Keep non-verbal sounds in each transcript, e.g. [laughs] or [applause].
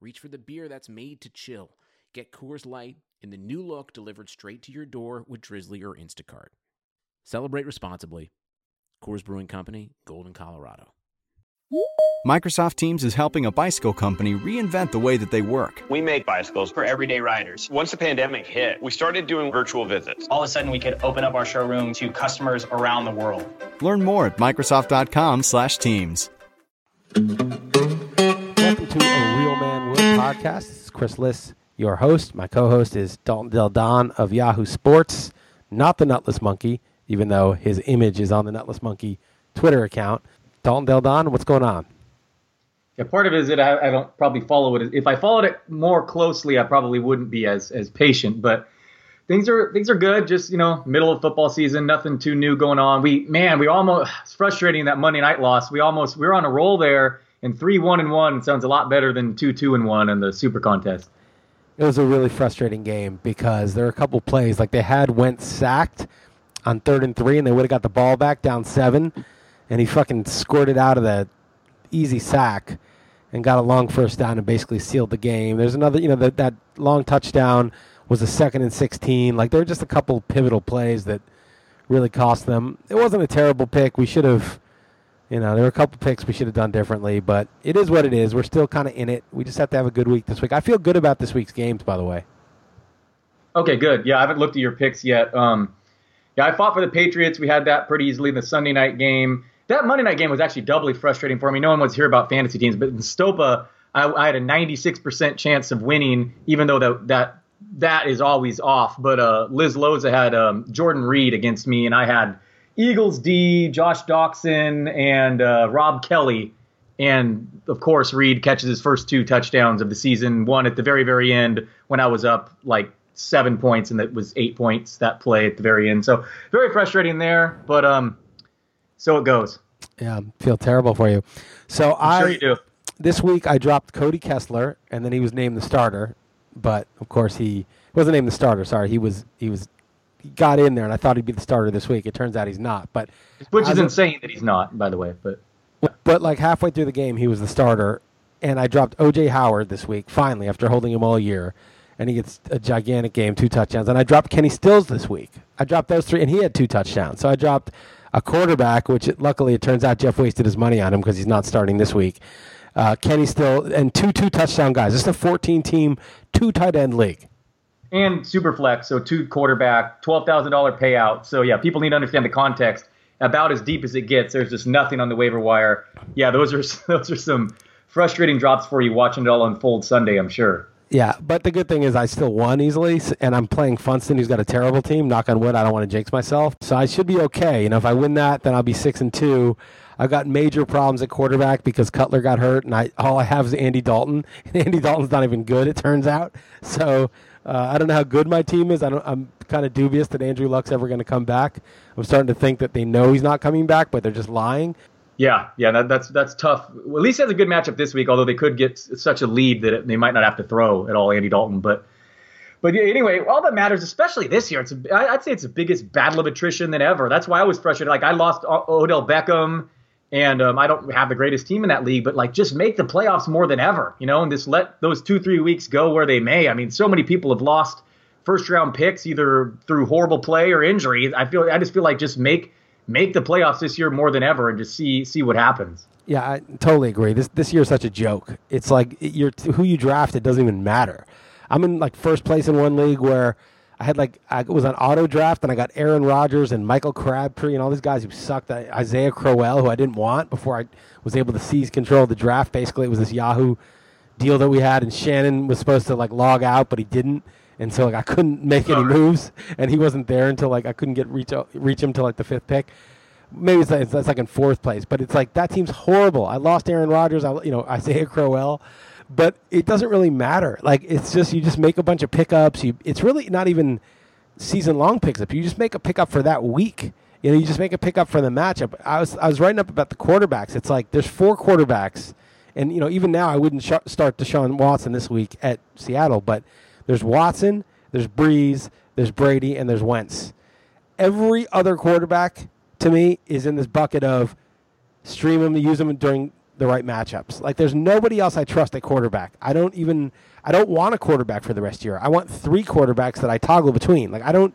reach for the beer that's made to chill. Get Coors Light in the new look delivered straight to your door with Drizzly or Instacart. Celebrate responsibly. Coors Brewing Company, Golden, Colorado. Microsoft Teams is helping a bicycle company reinvent the way that they work. We make bicycles for everyday riders. Once the pandemic hit, we started doing virtual visits. All of a sudden, we could open up our showroom to customers around the world. Learn more at Microsoft.com/Teams. Welcome to a Real Man Wood podcast. This is Chris Liss, your host. My co-host is Dalton Del Don of Yahoo Sports, not the Nutless Monkey, even though his image is on the Nutless Monkey Twitter account. Dalton Del Don, what's going on? Yeah, part of it is that I, I don't probably follow it. If I followed it more closely, I probably wouldn't be as as patient. But things are things are good. Just you know, middle of football season, nothing too new going on. We man, we almost it's frustrating that Monday night loss. We almost we were on a roll there, and three one and one sounds a lot better than two two and one in the Super Contest. It was a really frustrating game because there were a couple plays like they had went sacked on third and three, and they would have got the ball back down seven, and he fucking squirted out of the easy sack and got a long first down and basically sealed the game. There's another, you know, that that long touchdown was a second and 16. Like there were just a couple pivotal plays that really cost them. It wasn't a terrible pick. We should have, you know, there were a couple picks we should have done differently, but it is what it is. We're still kind of in it. We just have to have a good week this week. I feel good about this week's games, by the way. Okay, good. Yeah, I haven't looked at your picks yet. Um, yeah, I fought for the Patriots. We had that pretty easily in the Sunday night game that Monday night game was actually doubly frustrating for me. No one wants to hear about fantasy teams, but in Stopa, I, I had a 96% chance of winning, even though that that that is always off. But uh, Liz Loza had um, Jordan Reed against me, and I had Eagles D, Josh Doctson, and uh, Rob Kelley. And of course, Reed catches his first two touchdowns of the season, one at the very, very end when I was up like seven points, and that was eight points that play at the very end. So very frustrating there. But um, so it goes. Yeah, I feel terrible for you. So I'm I sure you do. this week I dropped Cody Kessler, and then he was named the starter. But of course he wasn't named the starter. Sorry, he was he was he got in there, and I thought he'd be the starter this week. It turns out he's not. But which is insane that he's not, by the way. But but like halfway through the game, he was the starter, and I dropped OJ Howard this week finally after holding him all year, and he gets a gigantic game, two touchdowns. And I dropped Kenny Stills this week. I dropped those three, and he had two touchdowns. So I dropped a quarterback, which it, luckily it turns out Jeff wasted his money on him because he's not starting this week. Uh, Kenny Still and two two touchdown guys. This is a 14 team, two tight end league. And super flex, so two quarterback, twelve thousand dollar payout. So yeah, people need to understand the context. About as deep as it gets, there's just nothing on the waiver wire. Yeah, those are [laughs] those are some frustrating drops for you watching it all unfold Sunday. I'm sure. Yeah, but the good thing is I still won easily, and I'm playing Funston, who's got a terrible team. Knock on wood, I don't want to jinx myself, so I should be okay. You know, if I win that, then I'll be six and two. I've got major problems at quarterback because Cutler got hurt, and I all I have is Andy Dalton, and [laughs] Andy Dalton's not even good, it turns out. So uh, I don't know how good my team is. I I'm kind of dubious that Andrew Luck's ever going to come back. I'm starting to think that they know he's not coming back, but they're just lying. Yeah, yeah, that, that's that's tough. Well, at least has a good matchup this week, although they could get such a lead that it, they might not have to throw at all, Andy Dalton. But but anyway, all that matters, especially this year, it's a, I'd say it's the biggest battle of attrition than ever. That's why I was frustrated. Like I lost Odell Beckham, and um, I don't have the greatest team in that league, but like just make the playoffs more than ever, you know, and just let those two three weeks go where they may. I mean, so many people have lost first round picks either through horrible play or injury. I feel I just feel like just make make the playoffs this year more than ever and just see see what happens. Yeah, I totally agree. This this year's such a joke. It's like you're who you draft. It doesn't even matter. I'm in like first place in one league where I had like I was on auto draft and I got Aaron Rodgers and Michael Crabtree and all these guys who sucked. Isaiah Crowell, who I didn't want before I was able to seize control of the draft. Basically, it was this Yahoo deal that we had, and Shannon was supposed to like log out, but he didn't. And so like I couldn't make any moves, and he wasn't there until like I couldn't get reach reach him till like the fifth pick maybe it's, like, it's that's like in fourth place, but it's like that team's horrible. I lost Aaron Rodgers, I, you know Isaiah Crowell, but it doesn't really matter. Like it's just you just make a bunch of pickups. You it's really not even season long pickups. You just make a pickup for that week. You know, you just make a pickup for the matchup. I was I was writing up about the quarterbacks. It's like there's four quarterbacks, and you know even now I wouldn't sh- start Deshaun Watson this week at Seattle, but there's Watson, there's Brees, there's Brady, and there's Wentz. Every other quarterback to me is in this bucket of stream them, use them during the right matchups. Like there's nobody else I trust at quarterback. I don't even I don't want a quarterback for the rest of the year. I want three quarterbacks that I toggle between. Like I don't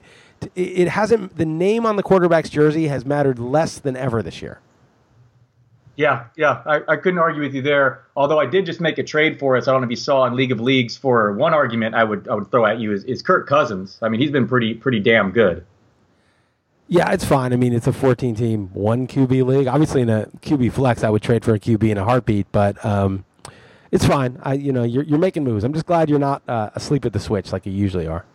it hasn't the name on the quarterback's jersey has mattered less than ever this year. Yeah, yeah, I, I couldn't argue with you there. Although I did just make a trade for us. I don't know if you saw in League of Leagues for one argument I would I would throw at you is, is Kirk Cousins. I mean, he's been pretty pretty damn good. Yeah, it's fine. I mean, it's a 14 team, one QB league. Obviously, in a QB flex, I would trade for a QB in a heartbeat, but um, it's fine. I, you know, you're, you're making moves. I'm just glad you're not uh, asleep at the switch like you usually are.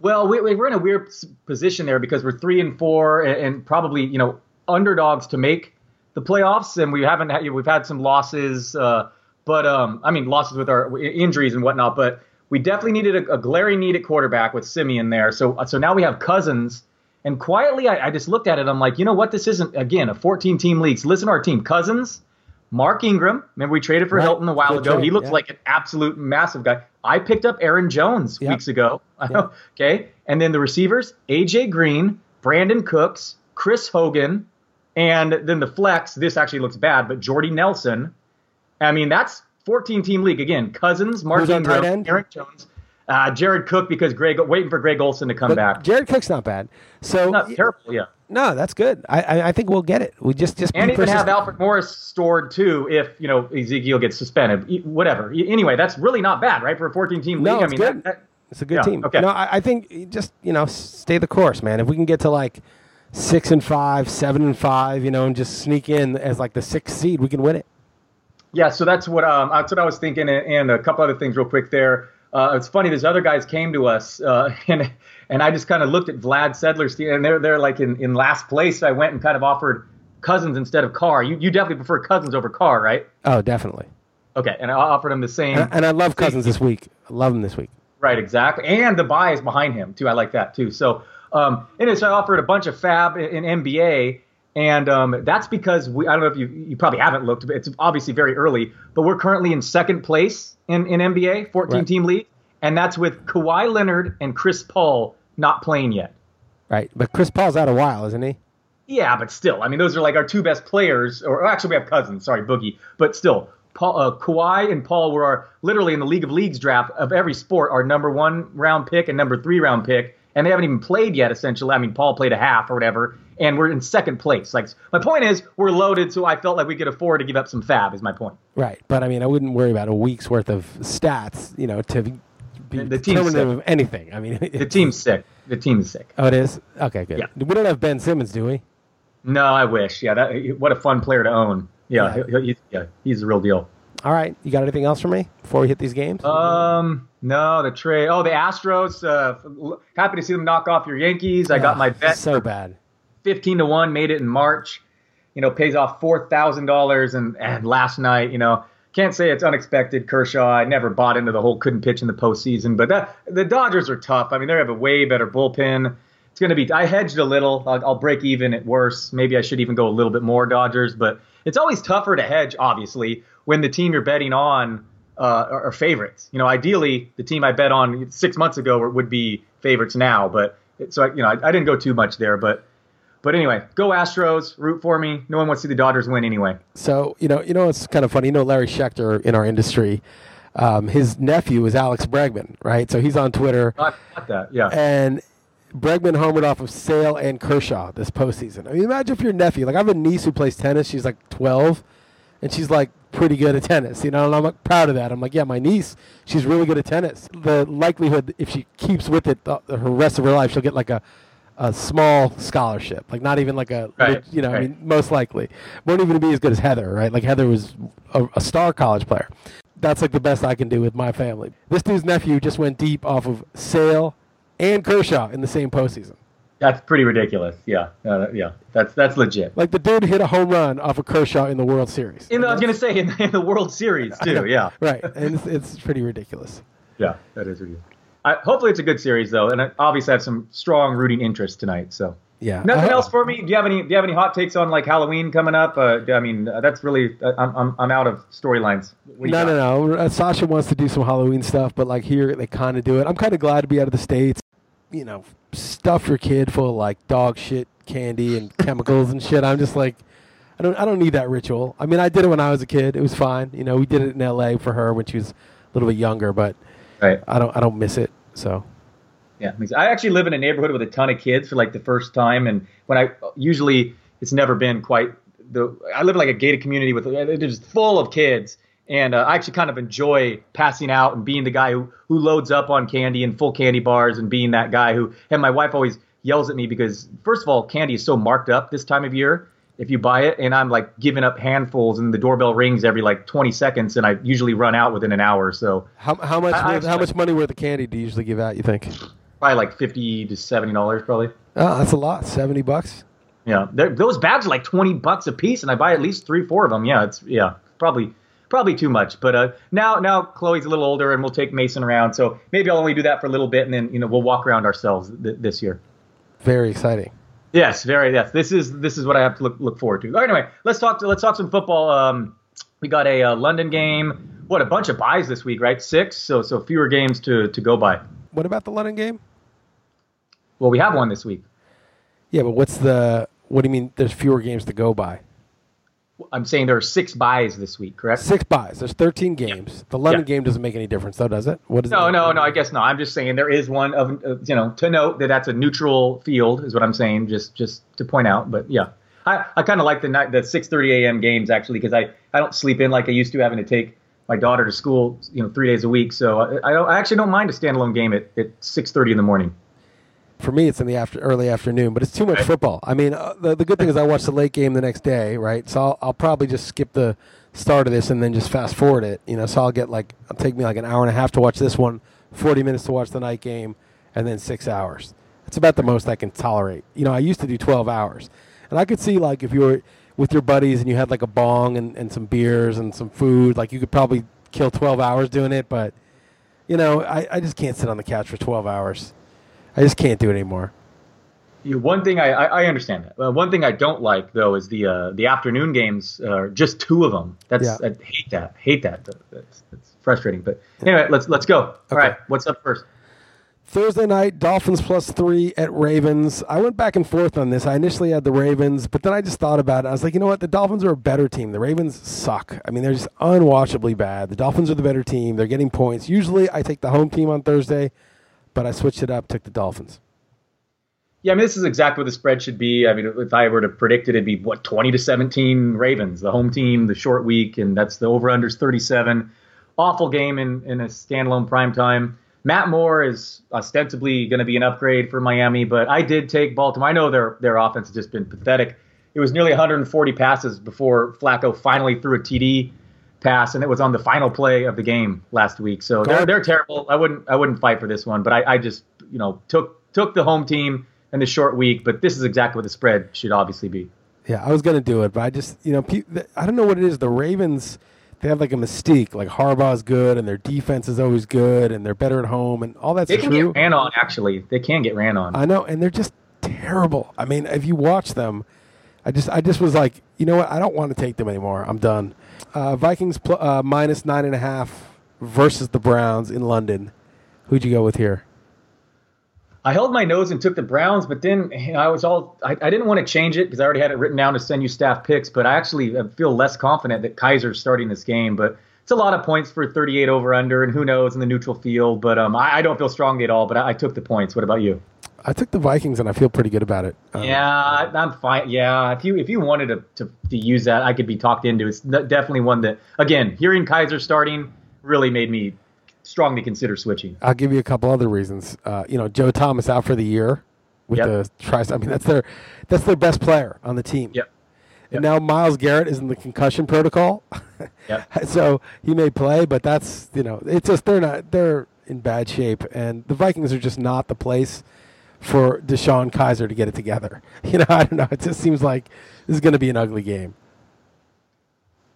Well, we, we're in a weird position there because we're three and four, and, and probably you know underdogs to make the playoffs, and we haven't had, we've had some losses, uh, but um, I mean losses with our injuries and whatnot. But we definitely needed a, a glaring need at quarterback with Siemian there. So so now we have Cousins and quietly, I, I, just looked at it. I'm like, you know what? This isn't, again, a 14 team league. So listen to our team Cousins, Mark Ingram. Remember, we traded for right. Hilton a while Good ago. Trade. He looks yeah. like an absolute massive guy. I picked up Aaron Jones yep. weeks ago. [laughs] Yep. okay. And then the receivers AJ Green, Brandin Cooks, Chris Hogan, and then the flex. This actually looks bad, but Jordy Nelson. I mean, that's 14 team league. Again, Cousins, Mark Ingram, Aaron Jones. Uh, Jared Cook because Greg waiting for Greg Olsen to come but back. Jared Cook's not bad. So not terrible, yeah. No, that's good. I, I, I think we'll get it. We just just and even have Alfred Morris stored too if you know Ezekiel gets suspended. Whatever. Anyway, that's really not bad, right, for a 14 team league. No, it's I mean, good. That, that, it's a good yeah, team. Okay. No, I, I think just you know stay the course, man. If we can get to like six and five, seven and five, you know, and just sneak in as like the sixth seed, we can win it. Yeah, so that's what um, that's what I was thinking, and, and a couple other things real quick there. Uh, it's funny. These other guys came to us, uh, [laughs] and and I just kind of looked at Vlad Sedler's team, and they're they're like in, in last place. I went and kind of offered Cousins instead of Carr. You you definitely prefer Cousins over Carr, right? Oh, definitely. Okay, and I offered him the same. And, and I love Cousins this week. I love him this week. Right, exactly. And the buy is behind him too. I like that too. So, um, anyway, so I offered a bunch of fab in, in NBA, and um, that's because we. I don't know if you you probably haven't looked, but it's obviously very early. But we're currently in second place in, in NBA, 14 right. team league, and that's with Kawhi Leonard and Chris Paul not playing yet. Right, but Chris Paul's out a while, isn't he? Yeah, but still, I mean, those are like our two best players. Or actually, we have Cousins. Sorry, Boogie, but still, Paul, uh, Kawhi and Paul were our, literally in the League of Leagues draft of every sport, our number one round pick and number three round pick, and they haven't even played yet. Essentially, I mean, Paul played a half or whatever, and we're in second place. Like my point is, we're loaded, so I felt like we could afford to give up some fab. Is my point. Right, but I mean, I wouldn't worry about a week's worth of stats, you know, to be the determinative of anything. I mean, [laughs] the team's sick. The team's sick. Oh, it is. Okay, good. Yeah. We don't have Ben Simmons, do we? No, I wish. Yeah, that what a fun player to own. Yeah, yeah. He, yeah he's the real deal. All right, you got anything else for me before we hit these games? Um, no, the trade. Oh, the Astros. Uh, happy to see them knock off your Yankees. I got my bet. So bad. Fifteen to one. Made it in March. You know, pays off four thousand dollars. And and last night, you know, can't say it's unexpected. Kershaw. I never bought into the whole couldn't pitch in the postseason, but that the Dodgers are tough. I mean, they have a way better bullpen. It's going to be. I hedged a little. I'll, I'll break even at worst. Maybe I should even go a little bit more Dodgers, but it's always tougher to hedge, obviously, when the team you're betting on uh, are, are, favorites. You know, ideally, the team I bet on six months ago would be favorites now, but so I, you know, I, I didn't go too much there, but but anyway, go Astros. Root for me. No one wants to see the Dodgers win anyway. So you know, you know, it's kind of funny. You know, Larry Schechter in our industry. Um, his nephew is Alex Bregman, right? So he's on Twitter. I got that, yeah. And Bregman homered off of Sale and Kershaw this postseason. I mean, imagine if your nephew, like I have a niece who plays tennis. She's like 12, and she's like pretty good at tennis, you know, and I'm like, proud of that. I'm like, yeah, my niece, she's really good at tennis. The likelihood, if she keeps with it the, her rest of her life, she'll get like a a small scholarship, like not even like a, right, you know, right. I mean, most likely won't even be as good as Heather, right? Like Heather was a, a, star college player. That's like the best I can do with my family. This dude's nephew just went deep off of Sale and Kershaw in the same postseason. That's pretty ridiculous. Yeah, uh, yeah, that's that's legit. Like the dude hit a home run off of Kershaw in the World Series. In the, I was gonna say in, in the World Series [laughs] too. Yeah, right, and it's, it's pretty ridiculous. Yeah, that is ridiculous. I, hopefully, it's a good series though, and I obviously have some strong rooting interest tonight. So yeah, nothing else for me. Do you have any? Do you have any hot takes on like Halloween coming up? Uh, I mean, uh, that's really uh, I'm I'm, I'm out of storylines. No, no, no. Uh, Sasha wants to do some Halloween stuff, but like here they kind of do it. I'm kind of glad to be out of the states. You know, stuff your kid full of like dog shit candy and [laughs] chemicals and shit. I'm just like, I don't I don't need that ritual. I mean, I did it when I was a kid. It was fine. You know, we did it in L.A. for her when she was a little bit younger, but right. I don't I don't miss it. So. Yeah, I actually live in a neighborhood with a ton of kids for like the first time, and when I usually it's never been quite the. I live in like a gated community with uh, it's full of kids, and uh, I actually kind of enjoy passing out and being the guy who who loads up on candy and full candy bars, and being that guy who. And my wife always yells at me because first of all, candy is so marked up this time of year if you buy it, and I'm like giving up handfuls, and the doorbell rings every like 20 seconds, and I usually run out within an hour. So how how much I, how much money worth of candy do you usually give out? You think? Probably like 50 to 70 dollars, probably. Oh, that's a lot. 70 bucks. Yeah, those bags are like 20 bucks a piece, and I buy at least three, four of them. Yeah, it's yeah, probably probably too much. But uh, now now Chloe's a little older, and we'll take Mason around. So maybe I'll only do that for a little bit, and then you know we'll walk around ourselves th- this year. Very exciting. Yes, very. Yes, this is this is what I have to look look forward to. anyway, let's talk to, let's talk some football. Um, we got a uh, London game. What a bunch of buys this week, right? Six. So so fewer games to to go by. What about the London game? Well, we have one this week. Yeah, but what's the? What do you mean? There's fewer games to go by. I'm saying there are six buys this week, correct? Six buys. There's 13 games. Yeah. The London yeah. game doesn't make any difference, though, does it? What does no, it no, no. I guess not. I'm just saying there is one of uh, you know to note that that's a neutral field is what I'm saying. Just just to point out, but yeah, I, I kind of like the night the 6:30 a.m. games actually because I I don't sleep in like I used to having to take my daughter to school you know three days a week. So I, I, don't, I actually don't mind a standalone game at, at 6:30 in the morning for me, it's in the after early afternoon, but it's too much football. I mean, uh, the, the good thing is I watch the late game the next day, right? So I'll, I'll probably just skip the start of this and then just fast forward it. You know, so I'll get like it'll take me like an hour and a half to watch this one, forty minutes to watch the night game, and then six hours. It's about the most I can tolerate. You know, I used to do twelve hours, and I could see like if you were with your buddies and you had like a bong and, and some beers and some food, like you could probably kill twelve hours doing it. But you know, I, I just can't sit on the couch for twelve hours. I just can't do it anymore. You, one thing I, I, I understand that. Uh, one thing I don't like though is the uh, the afternoon games. Uh, just two of them. That's yeah. I hate that. Hate that. That's, that's frustrating. But anyway, let's let's go. Okay. All right, what's up first? Thursday night, Dolphins plus three at Ravens. I went back and forth on this. I initially had the Ravens, but then I just thought about it. I was like, you know what? The Dolphins are a better team. The Ravens suck. I mean, they're just unwatchably bad. The Dolphins are the better team. They're getting points. Usually, I take the home team on Thursday but I switched it up, took the Dolphins. Yeah, I mean, this is exactly what the spread should be. I mean, if I were to predict it, it'd be what 20 to 17 Ravens, the home team, the short week, and that's the over unders 37. Awful game in, in a standalone prime time. Matt Moore is ostensibly going to be an upgrade for Miami, but I did take Baltimore. I know their their offense has just been pathetic. It was nearly 140 passes before Flacco finally threw a TD pass, and it was on the final play of the game last week. So they're they're terrible. I wouldn't I wouldn't fight for this one, but I, I just you know took took the home team in the short week. But this is exactly what the spread should obviously be. Yeah, I was gonna do it, but I just you know I don't know what it is. The Ravens they have like a mystique. Like Harbaugh's good, and their defense is always good, and they're better at home, and all that's they can true. get ran on. Actually, they can get ran on. I know, and they're just terrible. I mean, if you watch them, I just I just was like, you know what? I don't want to take them anymore. I'm done. Uh, Vikings pl- uh, minus nine and a half versus the Browns in London. Who'd you go with here? I held my nose and took the Browns, but then I was all I, I didn't want to change it because I already had it written down to send you staff picks. But I actually feel less confident that Kizer's starting this game. But it's a lot of points for 38 over under, and who knows in the neutral field. But um, I, I, don't feel strongly at all. But I, I took the points. What about you? I took the Vikings and I feel pretty good about it. Um, yeah, I'm fine. Yeah, if you if you wanted to, to, to use that, I could be talked into. It's definitely one that again, hearing Kizer starting really made me strongly consider switching. I'll give you a couple other reasons. Uh, you know, Joe Thomas out for the year with yep. the try. I mean, that's their that's their best player on the team. Yep. And now Myles Garrett is in the concussion protocol. [laughs] Yep. so he may play, but that's you know, it's just they're not they're in bad shape, and the Vikings are just not the place for DeShone Kizer to get it together. [laughs] You know, I don't know. It just seems like this is going to be an ugly game.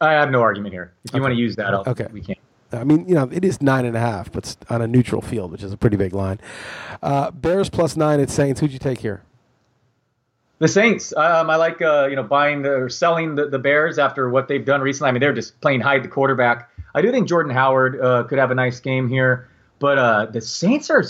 I have no argument here. If you Okay. want to use that, I'll, Okay. we can't. I mean, you know, it is nine and a half, but on a neutral field, which is a pretty big line. Uh, Bears plus nine at Saints. Who'd you take here? The Saints. Um, I like uh, you know buying the or selling the, the Bears after what they've done recently. I mean, they're just playing hide the quarterback. I do think Jordan Howard uh, could have a nice game here, but uh, the Saints are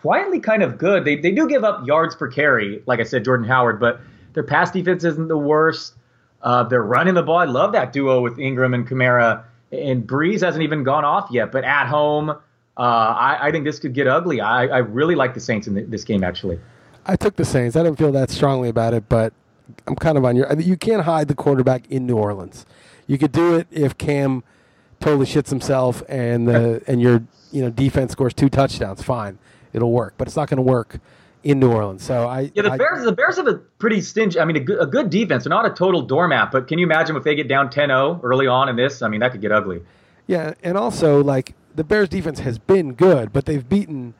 quietly kind of good. They they do give up yards per carry, like I said, Jordan Howard, but their pass defense isn't the worst. Uh, they're running the ball. I love that duo with Ingram and Kamara. And Brees hasn't even gone off yet, but at home, uh, I, I think this could get ugly. I, I really like the Saints in th- this game, actually. I took the Saints. I didn't feel that strongly about it, but I'm kind of on your. You can't hide the quarterback in New Orleans. You could do it if Cam totally shits himself and the and your you know defense scores two touchdowns. Fine, it'll work, but it's not going to work in New Orleans. So I Yeah, the I- Bears. The Bears have a pretty stingy. I mean, a good, a good defense. They're not a total doormat, but can you imagine if they get down 10-0 early on in this? I mean, that could get ugly. Yeah, and also like the Bears defense has been good, but they've beaten,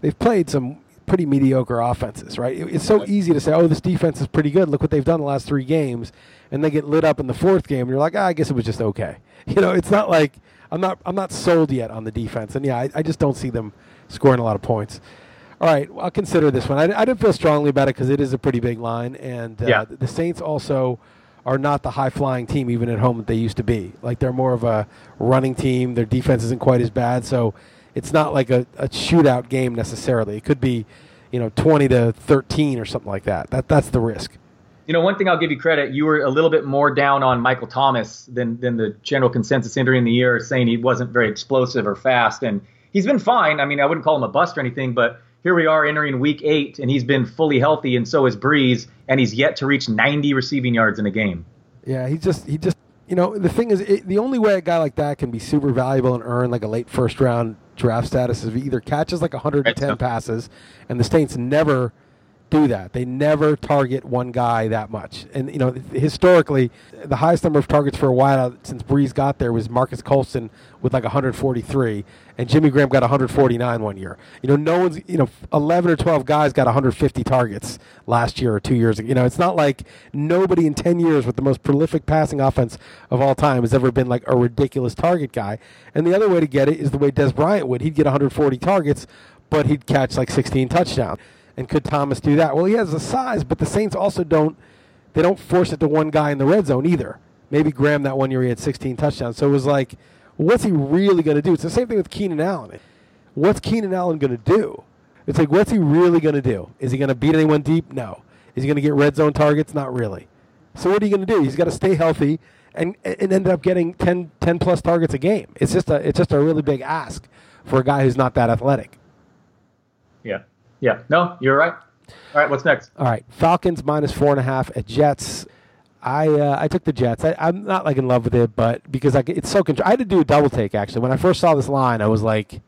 they've played some pretty mediocre offenses, right? It- It's so easy to say, "Oh, this defense is pretty good. Look what they've done the last three games," and they get lit up in the fourth game, and you're like, ah, "I guess it was just okay." [laughs] You know, it's not like I'm not I'm not sold yet on the defense, and yeah, I, I just don't see them scoring a lot of points. All right, I'll consider this one. I, I didn't feel strongly about it because it is a pretty big line, and uh, Yeah. the Saints also are not the high flying team even at home that they used to be. Like they're more of a running team. Their defense isn't quite as bad, so it's not like a, a shootout game necessarily. It could be, you know, twenty to thirteen or something like that. That that's the risk. You know, one thing I'll give you credit. You were a little bit more down on Michael Thomas than than the general consensus entering the year, saying he wasn't very explosive or fast, and he's been fine. I mean, I wouldn't call him a bust or anything, but here we are entering week eight, and he's been fully healthy, and so is Brees, and he's yet to reach 90 receiving yards in a game. Yeah, he just he just you know the thing is it, the only way a guy like that can be super valuable and earn like a late first round draft status is if he either catches like 110 Right. passes, and the Saints never do that. They never target one guy that much. And you know historically, the highest number of targets for a while since Brees got there was Marques Colston with like 143, and Jimmy Graham got 149 one year. You know, no one's you know 11 or 12 guys got 150 targets last year or two years ago. You know, it's not like nobody in 10 years with the most prolific passing offense of all time has ever been like a ridiculous target guy. And the other way to get it is the way Dez Bryant would. He'd get 140 targets, but he'd catch like 16 touchdowns. And could Thomas do that? Well, he has the size, but the Saints also don't. They don't force it to one guy in the red zone either. Maybe Graham that one year he had 16 touchdowns. So it was like, what's he really going to do? It's the same thing with Keenan Allen. What's Keenan Allen going to do? It's like, what's he really going to do? Is he going to beat anyone deep? No. Is he going to get red zone targets? Not really. So what are you going to do? He's got to stay healthy and and end up getting 10, 10 plus targets a game. It's just a it's just a really big ask for a guy who's not that athletic. Yeah. No, you're right. All right, what's next? All right, Falcons minus four and a half at Jets. I uh, I took the Jets. I, I'm not like in love with it, but because I, it's so contr- I had to do a double take actually. When I first saw this line, I was like,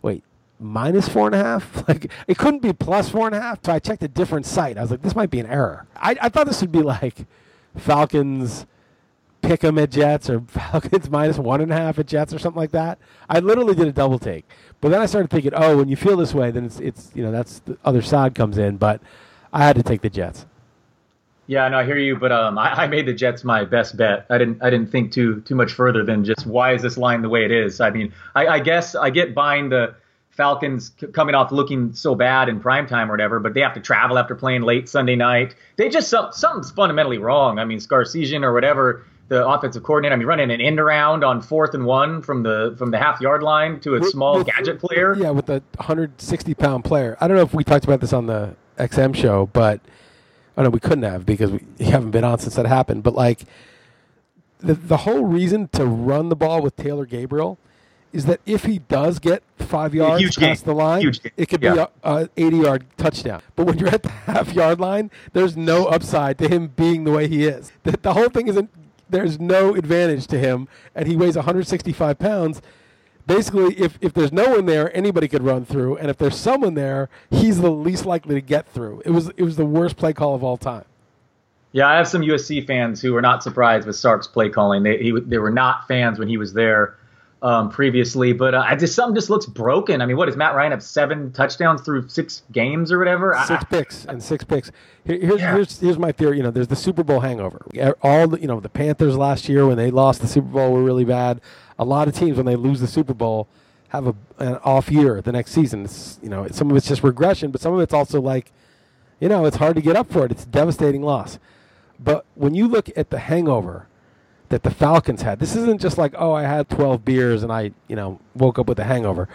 wait, minus four and a half? [laughs] Like it couldn't be plus four and a half. So I checked a different site. I was like, this might be an error. I, I thought this would be like Falcons pick 'em at Jets or Falcons [laughs] minus one and a half at Jets or something like that. I literally did a double take, but then I started thinking, oh, when you feel this way, then it's it's you know that's the other side comes in. But I had to take the Jets. Yeah, no, I hear you, but um, I, I made the Jets my best bet. I didn't, I didn't think too too much further than just why is this line the way it is. I mean, I, I guess I get buying the Falcons c- coming off looking so bad in prime time or whatever, but they have to travel after playing late Sunday night. They just some, something's fundamentally wrong. I mean, Sarkisian or whatever the offensive coordinator. I mean, running an end around on fourth and one from the from the half yard line to a With- small with- gadget player. Yeah, with a 160 pound player. I don't know if we talked about this on the XM show, but oh, I know we couldn't have because we [laughs] haven't been on since that happened. But like the the whole reason to run the ball with Taylor Gabriel is that if he does get five yards huge past game. the line, it could Yeah. be a, a 80 yard touchdown. But when you're at the [laughs] half yard line, there's no upside to him being the way he is. The, the whole thing isn't. There's no advantage to him, and he weighs 165 pounds basically if, if there's no one there anybody could run through and if there's someone there he's the least likely to get through it was it was the worst play call of all time Yeah, I have some USC fans who were not surprised with Sark's play calling. They he, they were not fans when he was there. Um, previously. But uh, I just something just looks broken. I mean, what is Matt Ryan have seven touchdowns through six games or whatever? Six I, picks and six picks. Here, here's Yeah. here's here's my theory. You know, there's the Super Bowl hangover. All the, you know, the Panthers last year when they lost the Super Bowl were really bad. A lot of teams when they lose the Super Bowl have a, an off year the next season. It's, you know, some of it's just regression, but some of it's also like, you know, it's hard to get up for it. It's a devastating loss. But when you look at the hangover that the Falcons had, this isn't just like, oh, I had 12 beers and I, you know, woke up with a hangover.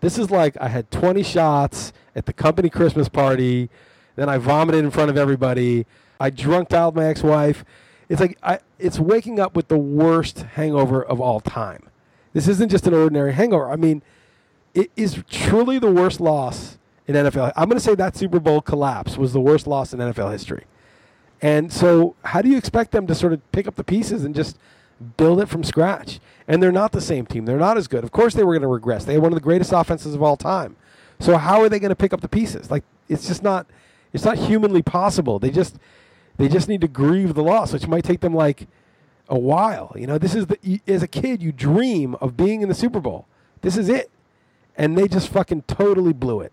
This is like I had 20 shots at the company Christmas party, then I vomited in front of everybody. I drunk out my ex-wife. It's like I, it's waking up with the worst hangover of all time. This isn't just an ordinary hangover. I mean, it is truly the worst loss in NFL. I'm going to say that Super Bowl collapse was the worst loss in NFL history. And so, how do you expect them to sort of pick up the pieces and just build it from scratch? And they're not the same team. They're not as good. Of course, they were going to regress. They had one of the greatest offenses of all time. So, how are they going to pick up the pieces? Like, it's just not. It's not humanly possible. They just, they just need to grieve the loss, which might take them like a while. You know, this is the as a kid you dream of being in the Super Bowl. This is it, and they just fucking totally blew it.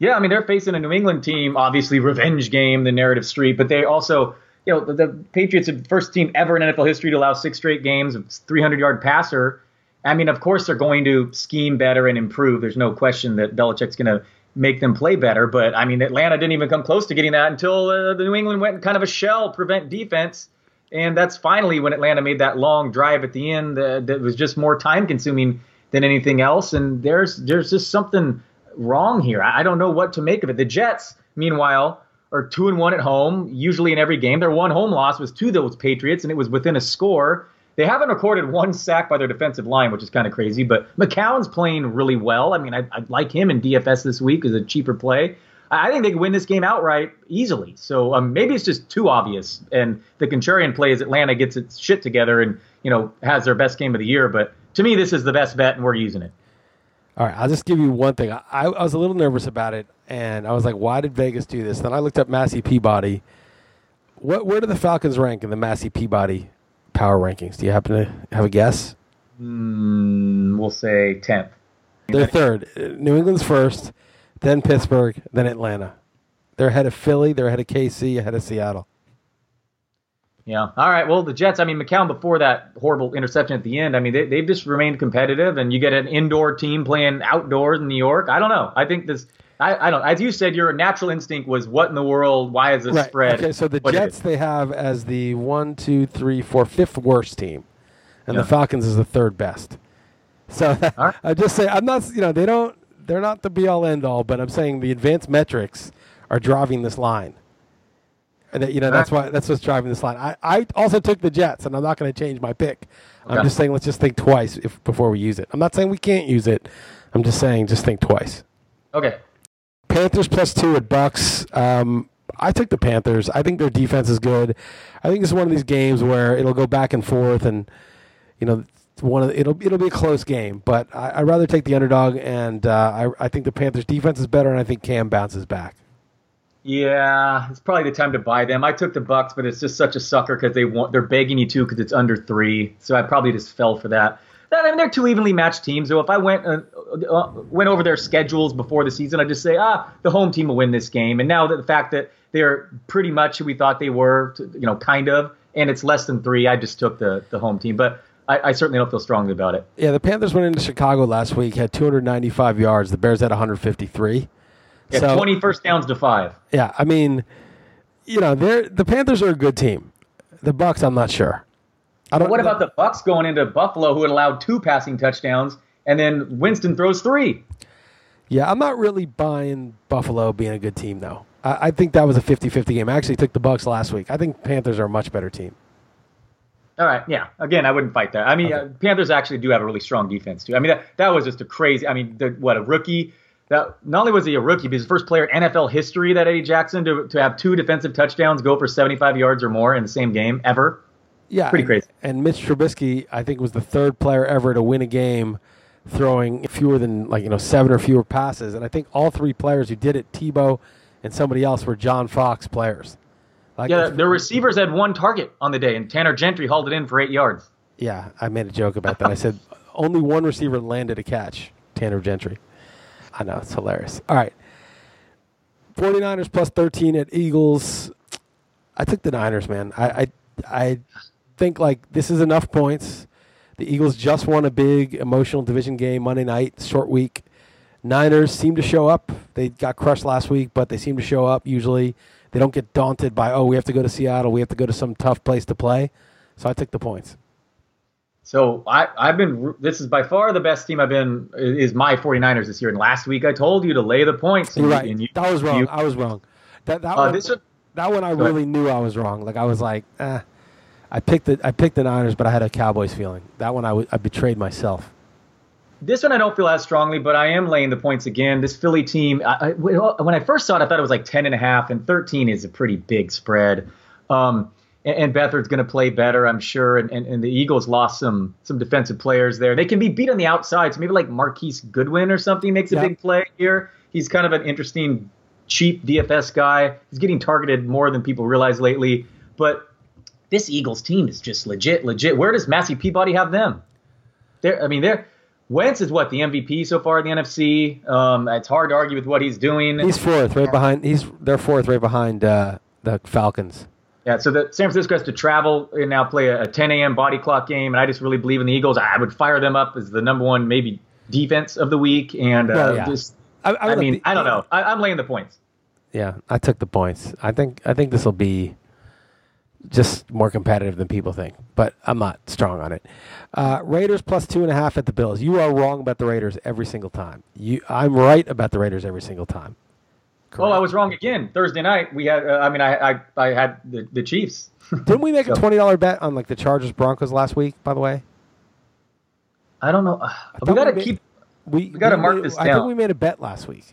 Yeah, I mean they're facing a New England team, obviously revenge game, the narrative street, but they also, you know, the, the Patriots are the first team ever in NFL history to allow six straight games of 300 yard passer. I mean, of course they're going to scheme better and improve. There's no question that Belichick's going to make them play better. But I mean, Atlanta didn't even come close to getting that until uh, the New England went in kind of a shell prevent defense. And that's finally when Atlanta made that long drive at the end that was just more time consuming than anything else. And there's there's just something wrong here. I don't know what to make of it. The Jets, meanwhile, are two and one at home, usually in every game. Their one home loss was to those Patriots, and it was within a score. They haven't recorded one sack by their defensive line, which is kind of crazy. But McCown's playing really well. I mean, I, I like him in DFS this week as a cheaper play. I I think they can win this game outright easily. So um, maybe it's just too obvious. And the contrarian play is Atlanta gets its shit together and you know has their best game of the year. But to me, this is the best bet, and we're using it. All right, I'll just give you one thing. I, I was a little nervous about it, and I was like, "Why did Vegas do this?" Then I looked up Massey Peabody. What? Where do the Falcons rank in the Massey Peabody power rankings? Do you happen to have a guess? Mm, we'll say tenth. They're third. New England's first, then Pittsburgh, then Atlanta. They're ahead of Philly. They're ahead of KC. Ahead of Seattle. Yeah. All right. Well, the Jets. I mean, McCown before that horrible interception at the end. I mean, they, they've just remained competitive, and you get an indoor team playing outdoors in New York. I don't know. I think this. I, I don't. As you said, your natural instinct was what in the world? Why is this Right. spread? Okay, so the what Jets they have as the one, two, three, four, fifth worst team, and Yeah. the Falcons is the third best. So [laughs] right. I just say I'm not. You know, they don't. They're not the be all end all, but I'm saying the advanced metrics are driving this line. And that, you know that's why that's what's driving this line. I, I also took the Jets, and I'm not going to change my pick. I'm just saying let's just think twice if before we use it. I'm not saying we can't use it. I'm just saying just think twice. Okay. Panthers plus two at Bucks. Um, I took the Panthers. I think their defense is good. I think it's one of these games where it'll go back and forth, and you know, one of the, it'll it'll be a close game. But I, I'd rather take the underdog, and uh, I I think the Panthers defense is better, and I think Cam bounces back. Yeah, it's probably the time to buy them. I took the Bucks, but it's just such a sucker because they want they're begging you to because it's under three. So I probably just fell for that. I mean, they're two evenly matched teams. So if I went uh, uh, went over their schedules before the season, I'd just say, ah, the home team will win this game. And now that the fact that they're pretty much who we thought they were, to, you know, kind of, and it's less than three, I just took the the home team. But I, I certainly don't feel strongly about it. Yeah, the Panthers went into Chicago last week, had 295 yards. The Bears had 153. Yeah, So- 20 first downs to five. Yeah, I mean, you know, they're the Panthers are a good team. The Bucks, I'm not sure. I don't. What about the Bucks going into Buffalo, who had allowed two passing touchdowns, and then Winston throws three? Yeah, I'm not really buying Buffalo being a good team, though. I, I think that was a 50-50 game. I actually took the Bucks last week. I think Panthers are a much better team. All right, yeah. Again, I wouldn't fight that. I mean, uh, Panthers actually do have a really strong defense too. I mean, that, that was just a crazy. I mean, the, what a rookie. That not only was he a rookie, but he's the first player in NFL history that Eddie Jackson to to have two defensive touchdowns go for 75 yards or more in the same game ever. Yeah, Pretty crazy. And Mitch Trubisky, I think, was the third player ever to win a game throwing fewer than like you know seven or fewer passes. And I think all three players who did it, Tebow and somebody else, were John Fox players. Like, Yeah, their receivers had one target on the day, and Tanner Gentry hauled it in for eight yards. yeah. I made a joke about that. I said only one receiver landed a catch. Tanner Gentry. I know it's hilarious. All right. 49ers plus 13 at Eagles. I took the Niners, man. I, I I think like this is enough points. The Eagles just won a big emotional division game Monday night, short week. Niners seem to show up. They got crushed last week, but they seem to show up usually. They don't get daunted by, oh, we have to go to Seattle. We have to go to some tough place to play. So I took the points. So I, I've been. This is by far the best team I've been. Is my 49ers this year. And last week I told you to lay the points. And You're you- right. and you- that was wrong. you- I was wrong. That that Uh, one, this one- that one I Go ahead. really knew I was wrong. Like I was like, eh. I picked the I picked the Niners, but I had a Cowboys feeling. That one I, w- I betrayed myself. This one I don't feel as strongly, but I am laying the points again. This Philly team, I, I, when I first saw it, I thought it was like 10 and a half, and 13 is a pretty big spread. Um, and, Beathard's going to play better, I'm sure. And, and, and the Eagles lost some some defensive players there. They can be beat on the outside, so maybe like Marquise Goodwin or something makes a big play here. He's kind of an interesting, cheap DFS guy. He's getting targeted more than people realize lately. But this Eagles team is just legit, legit. Where does Massey Peabody have them? They're, I mean, they're Wentz is what the MVP so far in the NFC. Um, it's hard to argue with what he's doing. He's fourth, right behind. He's they're fourth, right behind uh, the Falcons. Yeah, so the San Francisco has to travel and now play a, a 10 a.m. body clock game, and I just really believe in the Eagles. I would fire them up as the number one maybe defense of the week, and uh, Well, yeah. just I, I, would mean, like I don't know. I, I'm laying the points. Yeah, I took the points. I think I think this will be just more competitive than people think, but I'm not strong on it. Uh, Raiders plus two and a half at the Bills. You are wrong about the Raiders every single time. You, I'm right about the Raiders every single time. Oh, I was wrong again. Thursday night we had. Uh, I mean, I I, I had the, the Chiefs. [laughs] Didn't we make a twenty dollar bet on like the Chargers Broncos last week? By the way, I don't know. Uh, we got to keep. we gotta mark made- this down. I think we made a bet last week.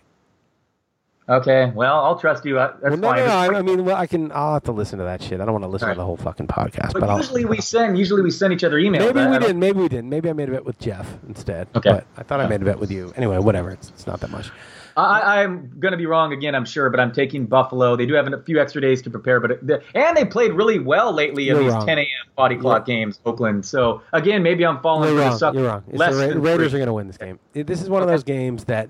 Okay, well, I'll trust you. Uh, That's Well, no, fine. no, no, I, I mean, well, I can. I'll have to listen to that shit. I don't want to listen All to the whole fucking podcast. But, But, I'll, usually we send usually we send each other emails. maybe we didn't. Maybe we didn't. Maybe I made a bet with Jeff instead. Okay. But I thought I made a bet with you. Anyway, whatever. It's, it's not that much. I, I'm going to be wrong again, I'm sure, but I'm taking Buffalo. They do have a few extra days to prepare, but it, and they played really well lately in these wrong. 10 a.m. body clock games, Oakland. So again, maybe I'm falling You're for the wrong. You're wrong. It's Less the Ra- Raiders three. are going to win this game. This is one of those games that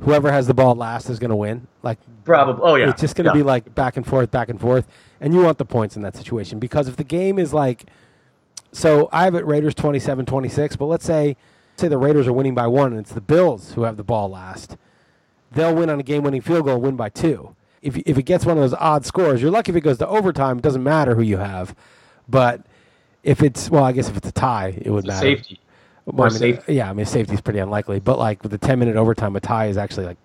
whoever has the ball last is going to win. Like probably. Oh yeah, it's just going to Yeah. be like back and forth, back and forth, and you want the points in that situation because if the game is like, so I have it Raiders 27-26, but let's say say the Raiders are winning by one and it's the Bills who have the ball last, they'll win on a game-winning field goal, and win by two. If if it gets one of those odd scores, you're lucky if it goes to overtime. It doesn't matter who you have, but if it's well, I guess if it's a tie, it would matter. safety. Well, I mean, uh, safety. Yeah, I mean safety is pretty unlikely, but like with the ten minute overtime, a tie is actually like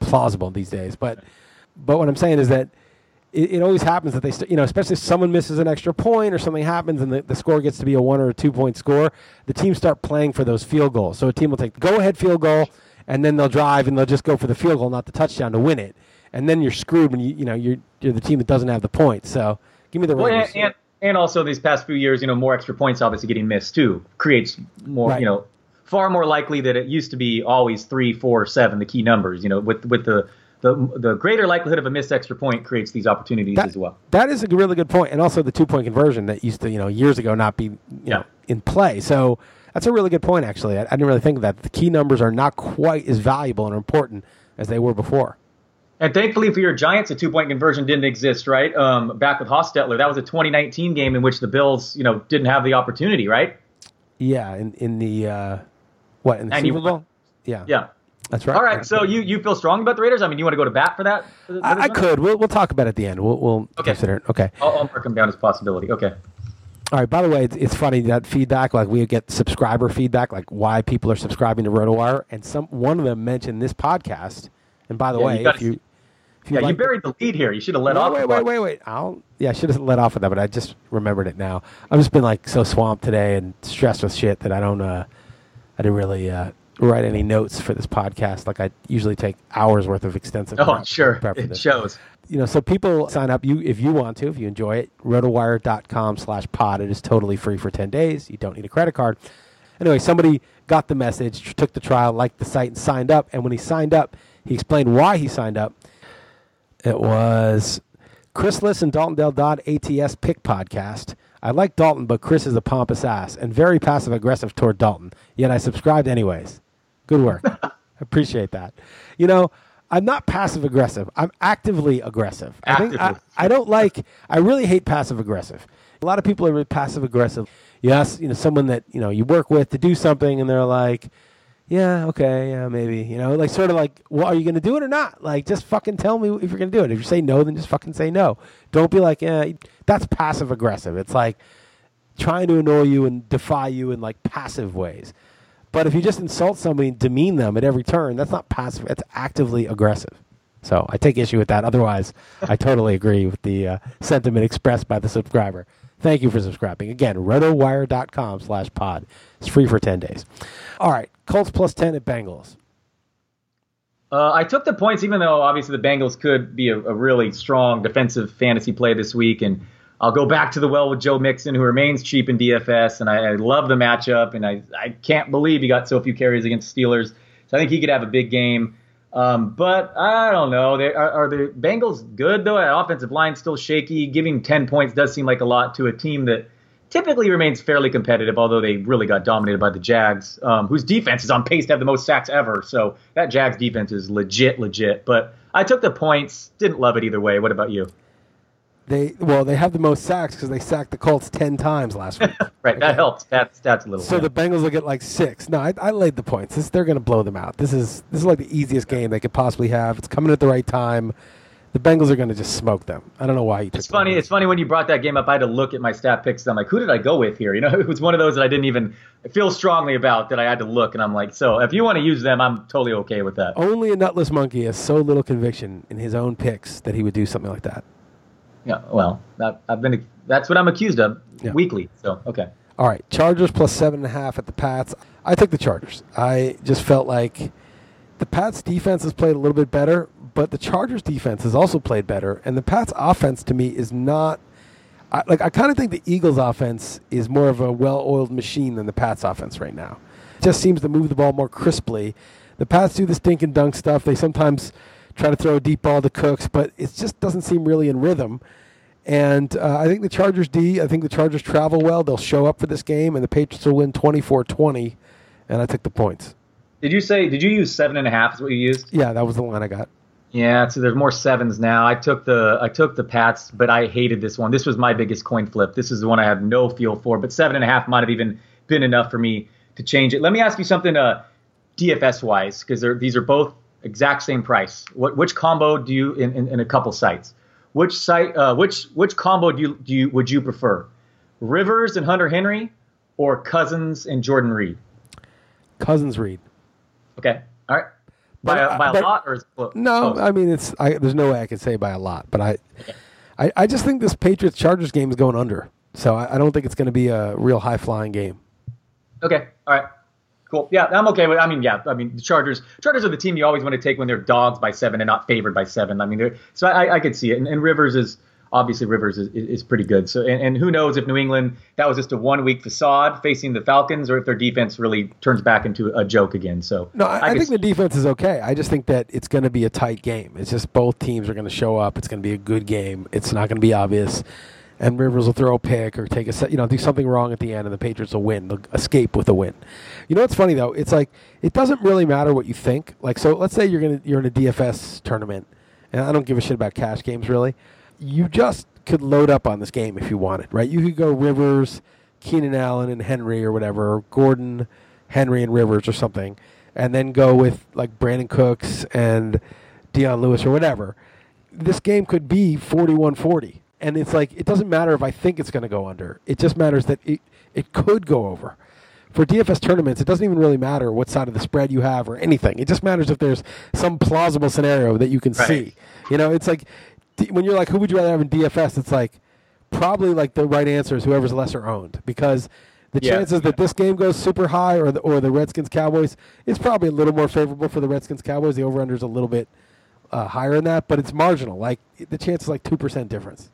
plausible these days. But but what I'm saying is that it, it always happens that they st- you know especially if someone misses an extra point or something happens and the, the score gets to be a one or a two point score, the teams start playing for those field goals. So a team will take the go ahead field goal and then they'll drive and they'll just go for the field goal, not the touchdown to win it. And then you're screwed when you you know you're you're the team that doesn't have the points. So give me the Well, and, and and also these past few years, you know, more extra points obviously getting missed too creates more, Right. you know, far more likely that it used to be always three, four, seven, the key numbers. You know, with with the the the greater likelihood of a missed extra point creates these opportunities That- as well. That is a really good point, and also the two point conversion that used to you know years ago not be you Yeah. know in play. So that's a really good point. Actually, I, I didn't really think of that. The key numbers are not quite as valuable and important as they were before. And thankfully for your Giants, a two point conversion didn't exist, right? Um, back with Hostetler, that was a 2019 game in which the Bills, you know, didn't have the opportunity, right? Yeah, in in the uh, what in the And Super. Bowl? Yeah, Yeah. that's right. All right. So you you feel strong about the Raiders? I mean, you want to go to bat for that? for I, I could. We'll we'll talk about it at the end. We'll we'll Okay. consider it. Okay. I'll, I'll mark them down as possibility. Okay. All right. By the way, it's, it's funny that feedback. Like we get subscriber feedback, like why people are subscribing to RotoWire, and some one of them mentioned this podcast. And by the Yeah, you way, gotta- if you if Yeah, you like the- buried the lead here. You should have let off. Wait, wait, wait, wait. I'll yeah, I should have let off with that, but I just remembered it now. I've just been like so swamped today and stressed with shit that I don't uh I didn't really uh write any notes for this podcast. Like I usually take hours worth of extensive Oh, sure. It shows. You know, so people sign up you if you want to, if you enjoy it, rotowire.com slash pod. It is totally free for ten days. You don't need a credit card. Anyway, somebody got the message, took the trial, liked the site, and signed up. And when he signed up, he explained why he signed up. It was Chris Liss and Dalton Del Dodd ATS Pick Podcast. I like Dalton, but Chris is a pompous ass and very passive aggressive toward Dalton. Yet I subscribed anyways. Good work. I [laughs] appreciate that. You know, I'm not passive aggressive. I'm actively aggressive. I think I, I don't like. I really hate passive aggressive. A lot of people are really passive aggressive. You ask, you know, someone that you know you work with to do something, and they're like, "Yeah, okay, yeah, maybe." You know, like sort of like, "Well, are you going to do it or not?" Like, just fucking tell me if you're going to do it. If you say no, then just fucking say no. Don't be like, "Yeah." That's passive aggressive. It's like trying to annoy you and defy you in like passive ways. But if you just insult somebody and demean them at every turn, that's not passive. It's actively aggressive. So I take issue with that. Otherwise, I totally agree with the uh, sentiment expressed by the subscriber. Thank you for subscribing. Again, rotowire.com slash pod. It's free for 10 days. All right, Colts plus 10 at Bengals. Uh, I took the points, even though obviously the Bengals could be a, a really strong defensive fantasy play this week. And I'll go back to the well with Joe Mixon, who remains cheap in DFS. And I, I love the matchup. And I, I can't believe he got so few carries against Steelers. So I think he could have a big game. Um, but I don't know. They, are, are the Bengals good, though? That offensive line still shaky. Giving 10 points does seem like a lot to a team that typically remains fairly competitive, although they really got dominated by the Jags, um, whose defense is on pace to have the most sacks ever. So that Jags defense is legit, legit. But I took the points. Didn't love it either way. What about you? They Well, they have the most sacks because they sacked the Colts 10 times last week. [laughs] Right, that helps. That's that's a little. So the Bengals will get like six. No, I, I laid the points. This, they're going to blow them out. This is this is like the easiest game they could possibly have. It's coming at the right time. The Bengals are going to just smoke them. I don't know why you took It's funny. It's funny when you brought that game up. I had to look at my stat picks. And I'm like, who did I go with here? You know, [laughs] it was one of those that I didn't even feel strongly about that I had to look. And I'm like, so if you want to use them, I'm totally okay with that. Only a nutless monkey has so little conviction in his own picks that he would do something like that. Yeah. Well, that, I've been. That's what I'm accused of Yeah. weekly. So okay. All right, Chargers plus seven and a half at the Pats. I took the Chargers. I just felt like the Pats defense has played a little bit better, but the Chargers defense has also played better, and the Pats offense to me is not. I, like I kind of think the Eagles offense is more of a well-oiled machine than the Pats offense right now. It just seems to move the ball more crisply. The Pats do the stink and dunk stuff. They sometimes try to throw a deep ball to Cooks, but it just doesn't seem really in rhythm. And uh, I think the Chargers D, I think the Chargers travel well. They'll show up for this game, and the Patriots will win 24 20. And I took the points. Did you say? Did you use seven and a half? Is what you used? Yeah, that was the line I got. Yeah, so there's more sevens now. I took the I took the Pats, but I hated this one. This was my biggest coin flip. This is the one I have no feel for, but seven and a half might have even been enough for me to change it. Let me ask you something, uh, DFS wise, because these are both exact same price. What which combo do you in, in, in a couple sites? Which site? Uh, which which combo do you do you would you prefer? Rivers and Hunter Henry, or Cousins and Jordan Reed? Cousins Reed. Okay, all right. By, But, a, by a lot or is it close? No, Close? I mean it's. I, there's no way I could say by a lot, but I, I, I just think this Patriots Chargers game is going under. So I, I don't think it's going to be a real high flying game. Okay. All right. Cool. Yeah, I'm okay with. I mean, yeah. I mean, the Chargers. Chargers are the team you always want to take when they're dogs by seven and not favored by seven. I mean, they're, so I, I could see it. And, and Rivers is obviously Rivers is, is pretty good. So and, and who knows if New England that was just a one week facade facing the Falcons or if their defense really turns back into a joke again. So No, I, I, could think the defense is okay. I just think that it's going to be a tight game. It's just both teams are going to show up. It's going to be a good game. It's not going to be obvious. And Rivers will throw a pick or take a set, you know, do something wrong at the end, and the Patriots will win. They'll escape with a win. You know what's funny though? It's like it doesn't really matter what you think. Like, so let's say you're gonna you're in a DFS tournament, and I don't give a shit about cash games really. You just could load up on this game if you wanted, right? You could go Rivers, Keenan Allen, and Henry or whatever, or Gordon, Henry, and Rivers or something, and then go with like Brandin Cooks and Dion Lewis or whatever. This game could be 41-40. And it's like it doesn't matter if I think it's going to go under. It just matters that it it could go over. For DFS tournaments, it doesn't even really matter what side of the spread you have or anything. It just matters if there's some plausible scenario that you can Right. see. You know, it's like when you're like, who would you rather have in DFS? It's like probably like the right answer is whoever's lesser owned because the Yeah. chances that this game goes super high or the, or the Redskins Cowboys is probably a little more favorable for the Redskins Cowboys. The over under is a little bit uh, higher than that, but it's marginal. Like the chance is like two percent difference.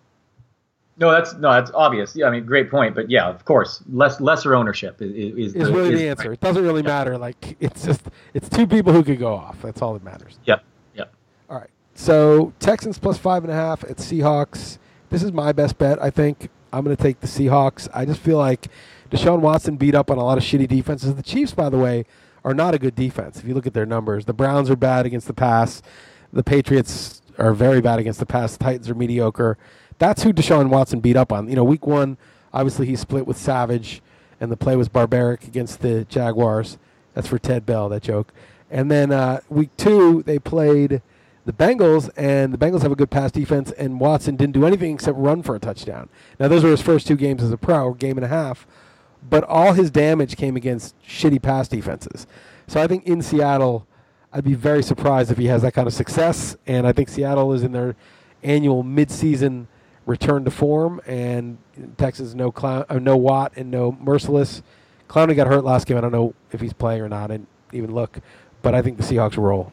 No, that's no, that's obvious. Yeah, I mean, great point. But yeah, of course, less lesser ownership is is, Is the- really is- the answer. It doesn't really matter. Like it's just it's two people who could go off. That's all that matters. Yeah, Yep. All right. So Texans plus five and a half at Seahawks. This is my best bet. I think I'm going to take the Seahawks. I just feel like Deshaun Watson beat up on a lot of shitty defenses. The Chiefs, by the way, are not a good defense. If you look at their numbers, the Browns are bad against the pass. The Patriots are very bad against the pass. The Titans are mediocre. That's who Deshaun Watson beat up on. You know, week one, obviously he split with Savage, and the play was barbaric against the Jaguars. That's for Ted Bell, that joke. And then uh, week two, they played the Bengals, and the Bengals have a good pass defense, and Watson didn't do anything except run for a touchdown. Now, those were his first two games as a pro, game and a half, but all his damage came against shitty pass defenses. So I think in Seattle, I'd be very surprised if he has that kind of success, and I think Seattle is in their annual midseason return to form, and Texas no clown, uh, no Watt and no Mercilus. Clowney got hurt last game. I don't know if he's playing or not. Didn't even look, but I think the Seahawks roll.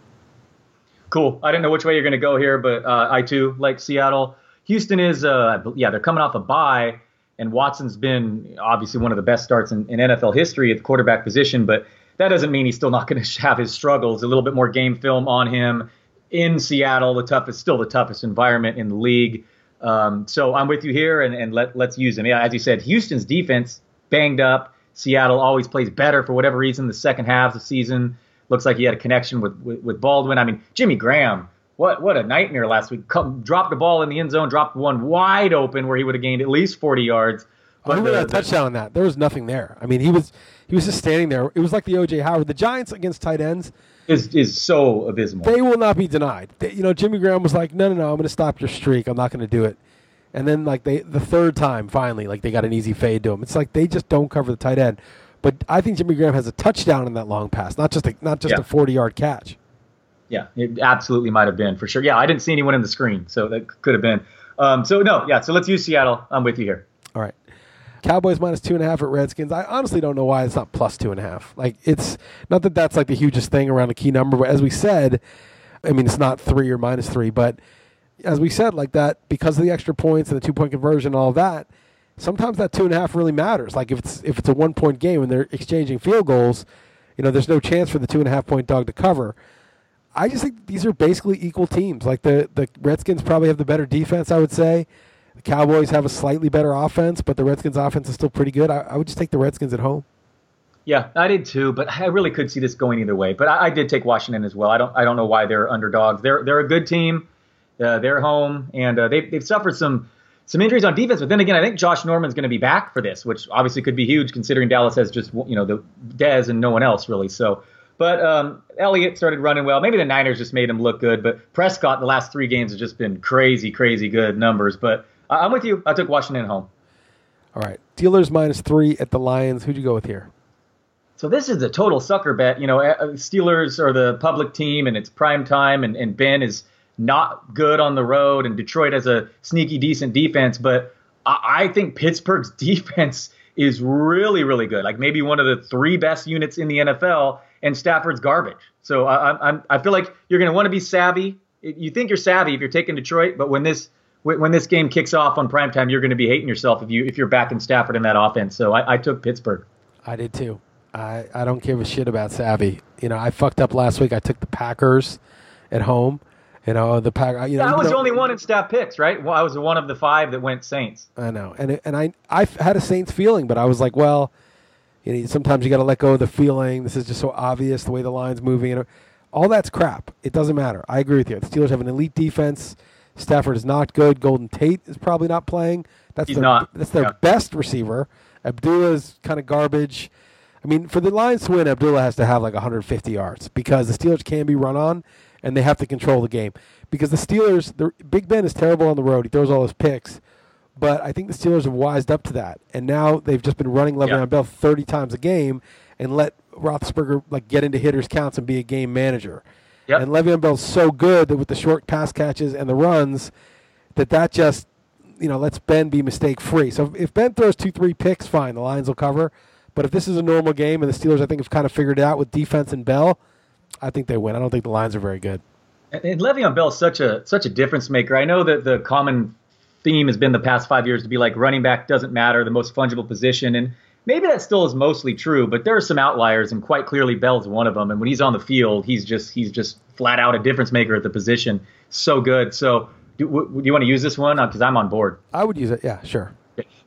Cool. I didn't know which way you're going to go here, but uh, I too like Seattle. Houston is, uh, yeah, they're coming off a bye, and Watson's been obviously one of the best starts in, in NFL history at the quarterback position, but that doesn't mean he's still not [laughs] going to have his struggles. A little bit more game film on him in Seattle, the toughest, still the toughest environment in the league. Um, so I'm with you here, and, and let, let's use him. Yeah, as you said, Houston's defense banged up. Seattle always plays better for whatever reason. The second half of the season looks like he had a connection with, with, with Baldwin. I mean, Jimmy Graham, what what a nightmare last week. Come, dropped the ball in the end zone, dropped one wide open where he would have gained at least 40 yards. But I remember that touchdown on that. There was nothing there. I mean, he was he was just standing there. It was like the OJ Howard. The Giants against tight ends is is so abysmal. They will not be denied. They, you know, Jimmy Graham was like, "No, no, no, I'm going to stop your streak. I'm not going to do it." And then like they the third time finally like they got an easy fade to him. It's like they just don't cover the tight end. But I think Jimmy Graham has a touchdown in that long pass, not just a, not just yeah. a 40 yard catch. Yeah, it absolutely might have been for sure. Yeah, I didn't see anyone in the screen, so that could have been. Um, so no, yeah. So let's use Seattle. I'm with you here. All right. Cowboys minus two and a half at Redskins. I honestly don't know why it's not plus two and a half. Like it's not that that's like the hugest thing around a key number, but as we said, I mean it's not three or minus three, but as we said, like that because of the extra points and the two point conversion, and all that. Sometimes that two and a half really matters. Like if it's if it's a one point game and they're exchanging field goals, you know, there's no chance for the two and a half point dog to cover. I just think these are basically equal teams. Like the the Redskins probably have the better defense, I would say. The Cowboys have a slightly better offense, but the Redskins' offense is still pretty good. I, I would just take the Redskins at home. Yeah, I did too, but I really could see this going either way. But I, I, did take Washington as well. I don't I don't know why they're underdogs. They're they're a good team. Uh, they're home, and uh, they've they've suffered some some injuries on defense. But then again, I think Josh Norman's going to be back for this, which obviously could be huge considering Dallas has just you know the Dez and no one else really. So, but um, Elliott started running well. Maybe the Niners just made him look good, but Prescott the last three games has just been crazy, crazy good numbers. But I'm with you. I took Washington home. All right. Steelers minus three at the Lions. Who'd you go with here? So this is a total sucker bet. You know, uh, Steelers are the public team, and it's prime time, and, and Ben is not good on the road, and Detroit has a sneaky decent defense. But I, I think Pittsburgh's [laughs] defense is really, really good. Like maybe one of the three best units in the NFL, and Stafford's garbage. So I, I, I feel like you're going to want to be savvy. You think you're savvy if you're taking Detroit, but when this when this game kicks off on primetime, you're going to be hating yourself if you if you're backing Stafford in that offense. So I, I took Pittsburgh. I did too. I, I don't give a shit about Savvy. You know, I fucked up last week. I took the Packers at home. You know, the pack. You know, yeah, I was the only one in staff picks, right? Well, I was one of the five that went Saints. I know, and and I I had a Saints feeling, but I was like, well, you know, sometimes you got to let go of the feeling. This is just so obvious the way the line's moving. And all that's crap. It doesn't matter. I agree with you. The Steelers have an elite defense. Stafford is not good. Golden Tate is probably not playing. That's He's their, not. That's their yeah. best receiver. Abdullah is kind of garbage. I mean, for the Lions to win, Abdullah has to have like 150 yards because the Steelers can be run on, and they have to control the game. Because the Steelers, the Big Ben is terrible on the road. He throws all his picks, but I think the Steelers have wised up to that, and now they've just been running Le'Veon yeah. Bell 30 times a game and let Roethlisberger like get into hitters counts and be a game manager. Yep. And Le'Veon Bell's so good that with the short pass catches and the runs, that that just you know lets Ben be mistake free. So if Ben throws two three picks, fine, the Lions will cover. But if this is a normal game and the Steelers, I think, have kind of figured it out with defense and Bell, I think they win. I don't think the Lions are very good. And Le'Veon Bell is such a such a difference maker. I know that the common theme has been the past five years to be like running back doesn't matter, the most fungible position, and maybe that still is mostly true, but there are some outliers, and quite clearly Bell's one of them. And when he's on the field, he's just he's just flat out a difference maker at the position. So good. So do, do you want to use this one? Because uh, I'm on board. I would use it. Yeah, sure.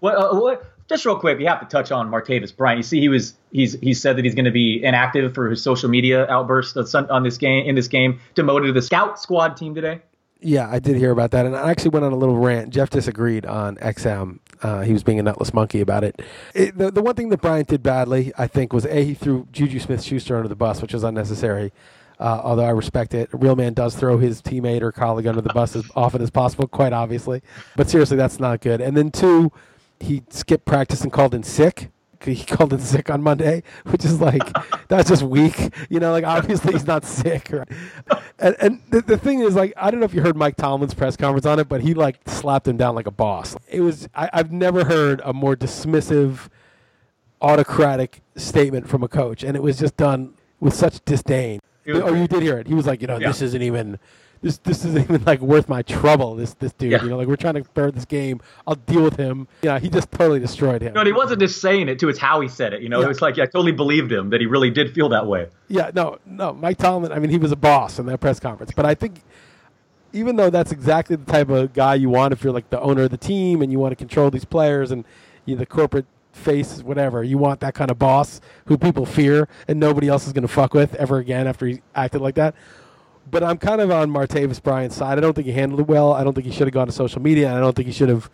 Well, uh, what, just real quick, we have to touch on Martavis Bryant. You see, he was he's he said that he's going to be inactive for his social media outburst on this game in this game, demoted to the scout squad team today. Yeah, I did hear about that, and I actually went on a little rant. Jeff disagreed on XM. Uh, he was being a nutless monkey about it. it. the, the one thing that Bryant did badly, I think, was a he threw Juju Smith-Schuster under the bus, which was unnecessary. Uh, although I respect it, a real man does throw his teammate or colleague under the bus as often as possible, quite obviously. But seriously, that's not good. And then two, he skipped practice and called in sick he called in sick on Monday, [laughs] which is like that's just weak. You know, like obviously he's not sick. Right? And, and the, the thing is, like, I don't know if you heard Mike Tomlin's press conference on it, but he like slapped him down like a boss. It was I, I've never heard a more dismissive, autocratic statement from a coach, and it was just done with such disdain. Oh, you did hear it. He was like, you know, yeah. this isn't even this this isn't even like worth my trouble. This this dude, yeah. you know, like we're trying to bear this game. I'll deal with him. Yeah, he just totally destroyed him. No, he wasn't just saying it too. It's how he said it. You know, yeah. it was like yeah, I totally believed him that he really did feel that way. Yeah, no, no, Mike Tomlin. I mean, he was a boss in that press conference, but I think. Even though that's exactly the type of guy you want if you're like the owner of the team and you want to control these players and you know, the corporate face, whatever. You want that kind of boss who people fear and nobody else is going to fuck with ever again after he acted like that but I'm kind of on Martavis Bryant's side. I don't think he handled it well. I don't think he should have gone to social media. I don't think he should have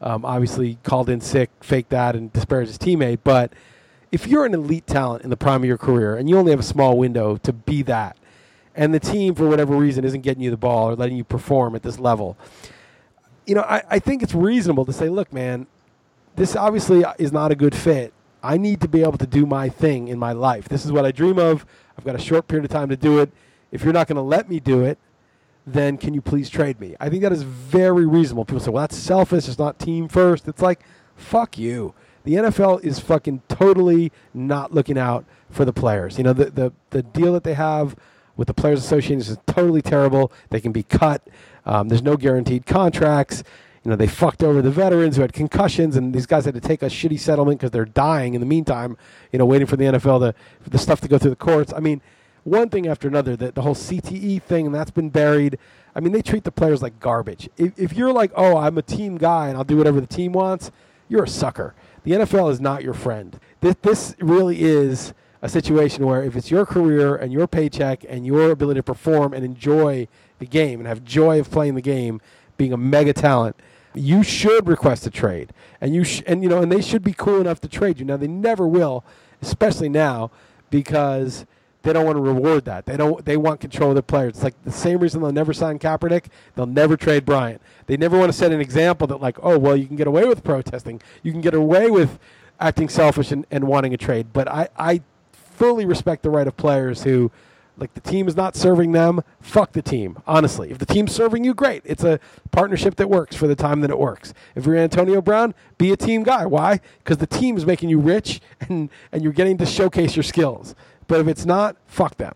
um, obviously called in sick, faked that, and disparaged his teammate. But if you're an elite talent in the prime of your career and you only have a small window to be that, and the team, for whatever reason, isn't getting you the ball or letting you perform at this level, you know, I, I think it's reasonable to say, look, man, this obviously is not a good fit. I need to be able to do my thing in my life. This is what I dream of. I've got a short period of time to do it if you're not going to let me do it, then can you please trade me? I think that is very reasonable. People say, well, that's selfish. It's not team first. It's like, fuck you. The NFL is fucking totally not looking out for the players. You know, the, the, the deal that they have with the Players Association is totally terrible. They can be cut. Um, there's no guaranteed contracts. You know, they fucked over the veterans who had concussions, and these guys had to take a shitty settlement because they're dying in the meantime, you know, waiting for the NFL to, the stuff to go through the courts. I mean, one thing after another. The, the whole CTE thing, that's been buried. I mean, they treat the players like garbage. If, if you're like, oh, I'm a team guy and I'll do whatever the team wants, you're a sucker. The NFL is not your friend. This, this really is a situation where if it's your career and your paycheck and your ability to perform and enjoy the game and have joy of playing the game, being a mega talent, you should request a trade. And you sh- and you know, and they should be cool enough to trade you. Now they never will, especially now because they don't want to reward that. They don't. They want control of their players. It's like the same reason they'll never sign Kaepernick. They'll never trade Bryant. They never want to set an example that like, oh well, you can get away with protesting. You can get away with acting selfish and, and wanting a trade. But I, I fully respect the right of players who, like, the team is not serving them. Fuck the team. Honestly, if the team's serving you, great. It's a partnership that works for the time that it works. If you're Antonio Brown, be a team guy. Why? Because the team is making you rich and and you're getting to showcase your skills. But if it's not, fuck them.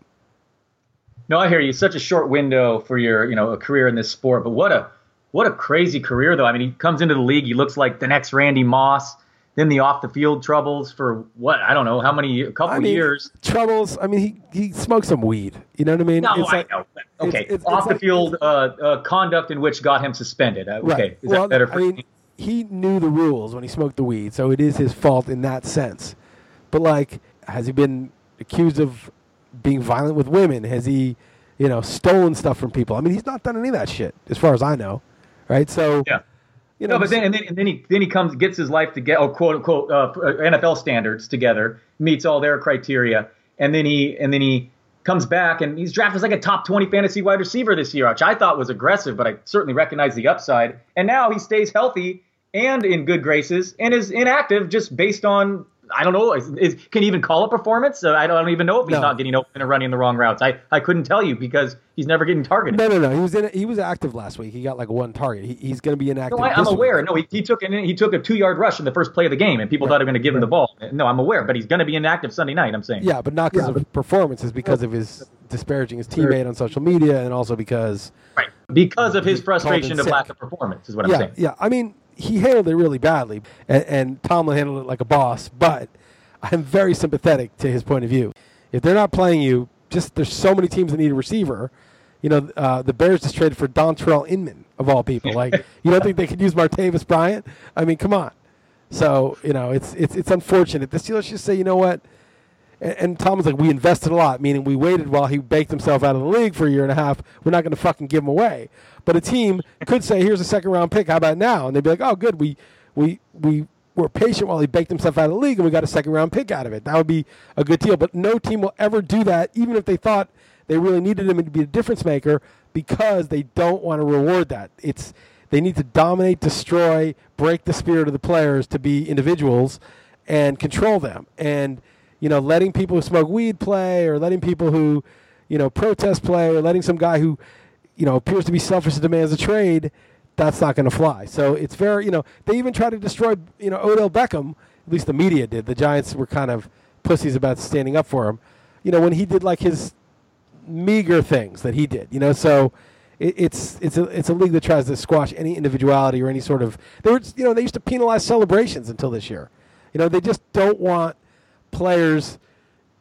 No, I hear you. Such a short window for your, you know, a career in this sport. But what a what a crazy career though. I mean, he comes into the league, he looks like the next Randy Moss. Then the off the field troubles for what I don't know how many a couple I mean, years. Troubles. I mean, he he smoked some weed. You know what I mean? No, it's I like, know. Okay, it's, it's, off the like, field uh, uh, conduct in which got him suspended. Uh, right. Okay, is well, that better for I mean, he knew the rules when he smoked the weed, so it is his fault in that sense. But like, has he been accused of being violent with women? Has he, you know, stolen stuff from people? I mean, he's not done any of that shit, as far as I know, right? So, yeah. You know, no, but then and then, and then he then he comes gets his life together, or quote unquote uh, NFL standards together, meets all their criteria, and then he and then he comes back and he's drafted as like a top 20 fantasy wide receiver this year, which I thought was aggressive, but I certainly recognize the upside. And now he stays healthy and in good graces and is inactive just based on I don't know. Is, is, can he even call it performance? Uh, I, don't, I, don't, even know if he's no. not getting open and running the wrong routes. I, I couldn't tell you because he's never getting targeted. No, no, no. He was in. He was active last week. He got like one target. He, he's going to be inactive. No, I, am aware. Week. No, he, he took an, he took a two yard rush in the first play of the game, and people right. thought they were going to give right. him the ball. No, I'm aware, but he's going to be inactive Sunday night. I'm saying. Yeah, but not because yeah, of performance. It's because of his disparaging his teammate on social media, and also because right because of his frustration of lack of performance is what yeah, I'm saying. Yeah, I mean he handled it really badly, and, and Tomlin handled it like a boss, but I'm very sympathetic to his point of view. If they're not playing you, just there's so many teams that need a receiver. You know, uh, the Bears just traded for Dontrelle Inman of all people. [laughs] Like, you don't think they could use Martavis Bryant? I mean, come on. So you know, it's it's it's unfortunate. The Steelers just say, you know what? And, and Tom was like, we invested a lot, meaning we waited while he baked himself out of the league for a year and a half. We're not going to fucking give him away. But a team could say, here's a second round pick. How about now? And they'd be like, oh, good. We we we were patient while he baked himself out of the league, and we got a second round pick out of it. That would be a good deal. But no team will ever do that, even if they thought they really needed him to be a difference maker, because they don't want to reward that. It's they need to dominate, destroy, break the spirit of the players to be individuals and control them. And you know, letting people who smoke weed play, or letting people who you know protest play, or letting some guy who you know appears to be selfish and demands a trade that's not going to fly. So it's very, you know, they even tried to destroy, you know, Odell Beckham. At least the media did. The Giants were kind of pussies about standing up for him. You know, when he did like his meager things that he did. You know, so it, it's it's a it's a league that tries to squash any individuality or any sort of. They were, you know, they used to penalize celebrations until this year. You know, they just don't want players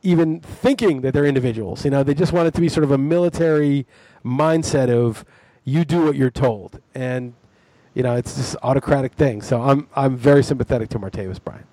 even thinking that they're individuals. You know, they just want it to be sort of a military mindset of you do what you're told, and you know it's this autocratic thing. So I'm I'm very sympathetic to Martavis Bryant.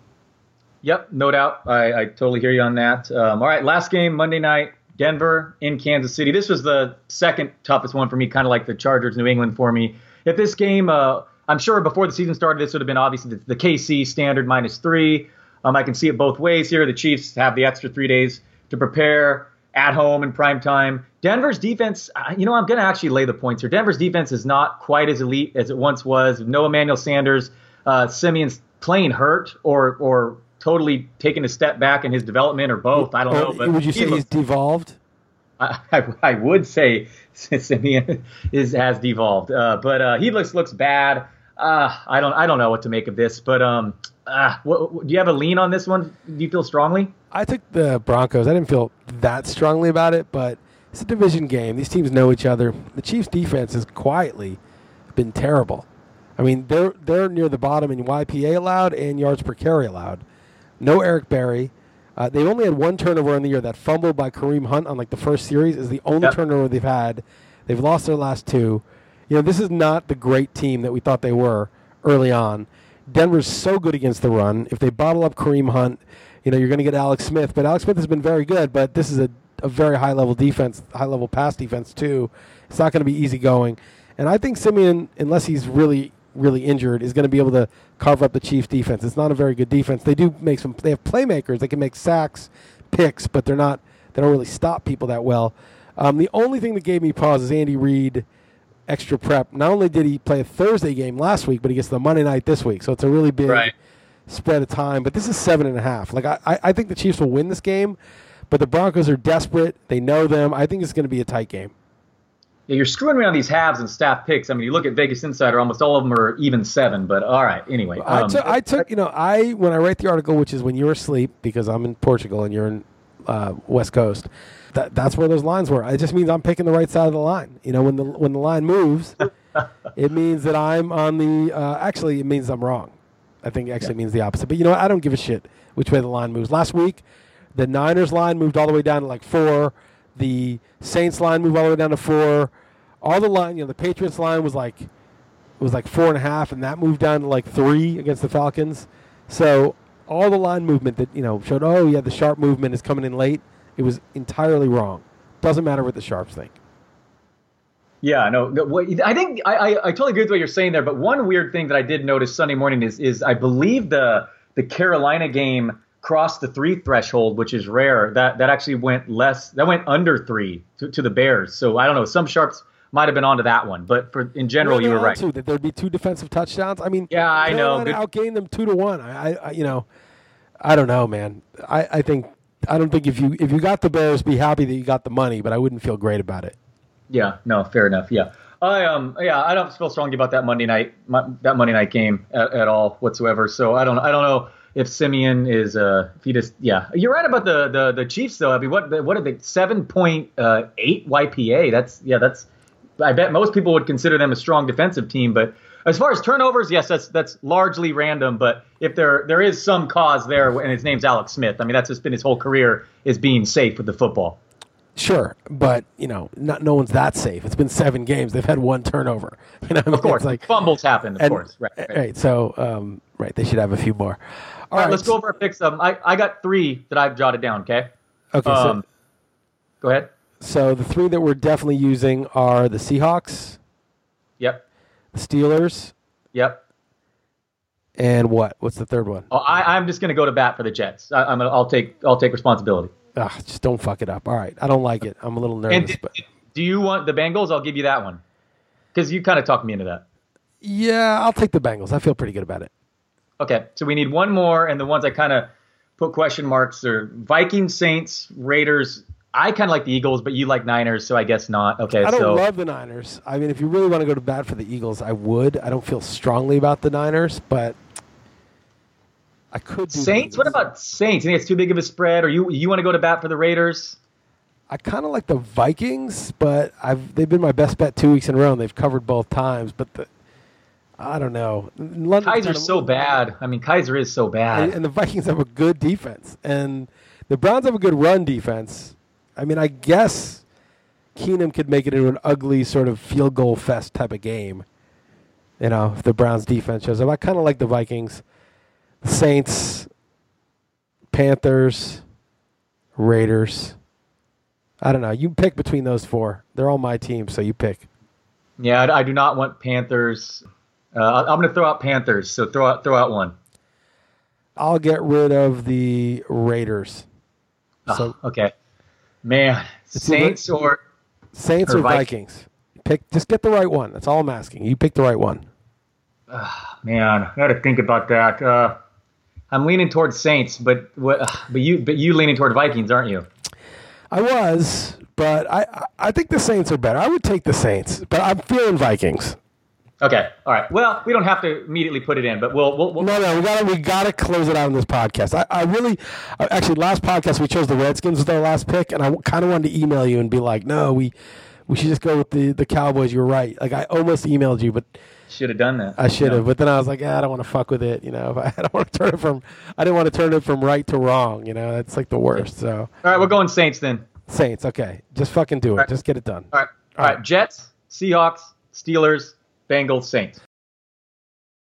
Yep, no doubt. I, I totally hear you on that. Um, all right, last game Monday night, Denver in Kansas City. This was the second toughest one for me, kind of like the Chargers New England for me. If this game, uh, I'm sure before the season started, this would have been obviously the, the KC standard minus three. Um, I can see it both ways here. The Chiefs have the extra three days to prepare at home in prime time. Denver's defense, you know, I'm going to actually lay the points here. Denver's defense is not quite as elite as it once was. No Emmanuel Sanders, uh, Siemian's playing hurt or or totally taking a step back in his development or both. I don't know. But would you say he he's devolved? I, I, I, would say [laughs] Siemian is has devolved, uh, but uh, he looks looks bad. Uh, I don't I don't know what to make of this, but um, uh, what, what, do you have a lean on this one? Do you feel strongly? I took the Broncos. I didn't feel that strongly about it, but it's a division game. These teams know each other. The Chiefs' defense has quietly been terrible. I mean, they're they're near the bottom in YPA allowed and yards per carry allowed. No Eric Berry. Uh, they've only had one turnover in the year. That fumble by Kareem Hunt on like the first series is the only yep. turnover they've had. They've lost their last two. You know, this is not the great team that we thought they were early on. Denver's so good against the run. If they bottle up Kareem Hunt, you know, you're going to get Alex Smith. But Alex Smith has been very good, but this is a, a very high level defense, high level pass defense, too. It's not going to be easy going. And I think Siemian, unless he's really, really injured, is going to be able to carve up the Chiefs defense. It's not a very good defense. They do make some, they have playmakers. They can make sacks, picks, but they're not, they don't really stop people that well. Um, the only thing that gave me pause is Andy Reid extra prep. Not only did he play a Thursday game last week, but he gets the Monday night this week. So it's a really big right. spread of time. But this is seven and a half. Like I, I think the Chiefs will win this game, but the Broncos are desperate. They know them. I think it's going to be a tight game. Yeah, you're screwing around these halves and staff picks. I mean, you look at Vegas Insider; almost all of them are even seven. But all right, anyway. Um, I, took, I took, you know, I when I write the article, which is when you're asleep because I'm in Portugal and you're in uh, West Coast that that's where those lines were. It just means I'm picking the right side of the line. You know, when the when the line moves, [laughs] it means that I'm on the. Uh, actually, it means I'm wrong. I think actually yeah. means the opposite. But you know, what? I don't give a shit which way the line moves. Last week, the Niners line moved all the way down to like four. The Saints line moved all the way down to four. All the line, you know, the Patriots line was like was like four and a half, and that moved down to like three against the Falcons. So all the line movement that you know showed, oh yeah, the sharp movement is coming in late it was entirely wrong. Doesn't matter what the sharps think. Yeah, no, I think I, I, I, totally agree with what you're saying there. But one weird thing that I did notice Sunday morning is is I believe the the Carolina game crossed the three threshold, which is rare. That that actually went less. That went under three to, to the Bears. So I don't know. Some sharps might have been onto that one, but for in general, you were right. Too, that there'd be two defensive touchdowns. I mean, yeah, I know. Outgained them two to one. I, I, you know, I don't know, man. I, I think I don't think if you if you got the Bears, be happy that you got the money, but I wouldn't feel great about it. Yeah, no, fair enough. Yeah, I um, yeah, I don't feel strongly about that Monday night that Monday night game at, at all whatsoever. So I don't I don't know if Siemian is uh if he just yeah you're right about the the the Chiefs though. I mean what what are they seven point uh, eight YPA? That's yeah that's I bet most people would consider them a strong defensive team, but as far as turnovers, yes, that's that's largely random. But if there there is some cause there, and his name's Alex Smith, I mean that's just been his whole career is being safe with the football. Sure, but you know, not no one's that safe. It's been seven games; they've had one turnover. [laughs] You know, of course, like fumbles happen. Of and, course, right, right. right. So, um, Right. They should have a few more. All right, let's go over our picks. Um, I, I got three that I've jotted down. Okay. Okay. Um, go ahead. so, so the three that we're definitely using are the Seahawks, Yep. The Steelers, Yep. and what? What's the third one? Oh, I, I'm just going to go to bat for the Jets. I, I'm gonna, I'll take I'll take responsibility. Ah, just don't fuck it up. All right. I don't like it. I'm a little nervous, did, but do you want the Bengals? I'll give you that one because you kind of talked me into that. yeah, I'll take the Bengals. I feel pretty good about it. Okay, so we need one more, and the ones I kind of put question marks are Vikings, Saints, Raiders. I kind of like the Eagles, but you like Niners, so I guess not. Okay, I don't so love the Niners. I mean, if you really want to go to bat for the Eagles, I would. I don't feel strongly about the Niners, but I could do Saints. What about Saints? You think it's too big of a spread, or you you want to go to bat for the Raiders? I kind of like the Vikings, but I've they've been my best bet two weeks in a row, and they've covered both times. But the I don't know. London's Kizer's kinda- so bad. I mean, Kaiser is so and, bad. and the Vikings have a good defense, and the Browns have a good run defense. I mean, I guess Keenum could make it into an ugly sort of field goal fest type of game. You know, if the Browns defense shows up, I kind of like the Vikings, Saints, Panthers, Raiders. I don't know. You pick between those four. They're all my teams, so you pick. Yeah, I, do not want Panthers. Uh, I'm going to throw out Panthers. So throw out throw out one. I'll get rid of the Raiders. So Ah, okay, man, Saints or Saints or or Vikings. Vikings? Pick. Just get the right one. That's all I'm asking. You pick the right one. Man, I got to think about that. Uh, I'm leaning towards Saints, but what? But you, but you leaning toward Vikings, aren't you? I was, but I- I think the Saints are better. I would take the Saints, but I'm feeling Vikings. Okay, all right. Well, we don't have to immediately put it in, but we'll we'll, we'll No, no, we gotta we gotta close it out on this podcast. I, I really, uh, actually, last podcast we chose the Redskins with our last pick, and I kind of wanted to email you and be like, no, we we should just go with the the Cowboys. You're right. Like I almost emailed you, but should have done that. I should have. Yeah. But then I was like, yeah, I don't want to fuck with it. You know, [laughs] I don't want to turn it from I didn't want to turn it from right to wrong. You know, that's like the worst. So All right, we're going Saints then. Saints, okay, just fucking do it. right. Just get it done. All right, all right. Jets, Seahawks, Steelers, Bengals, Saints.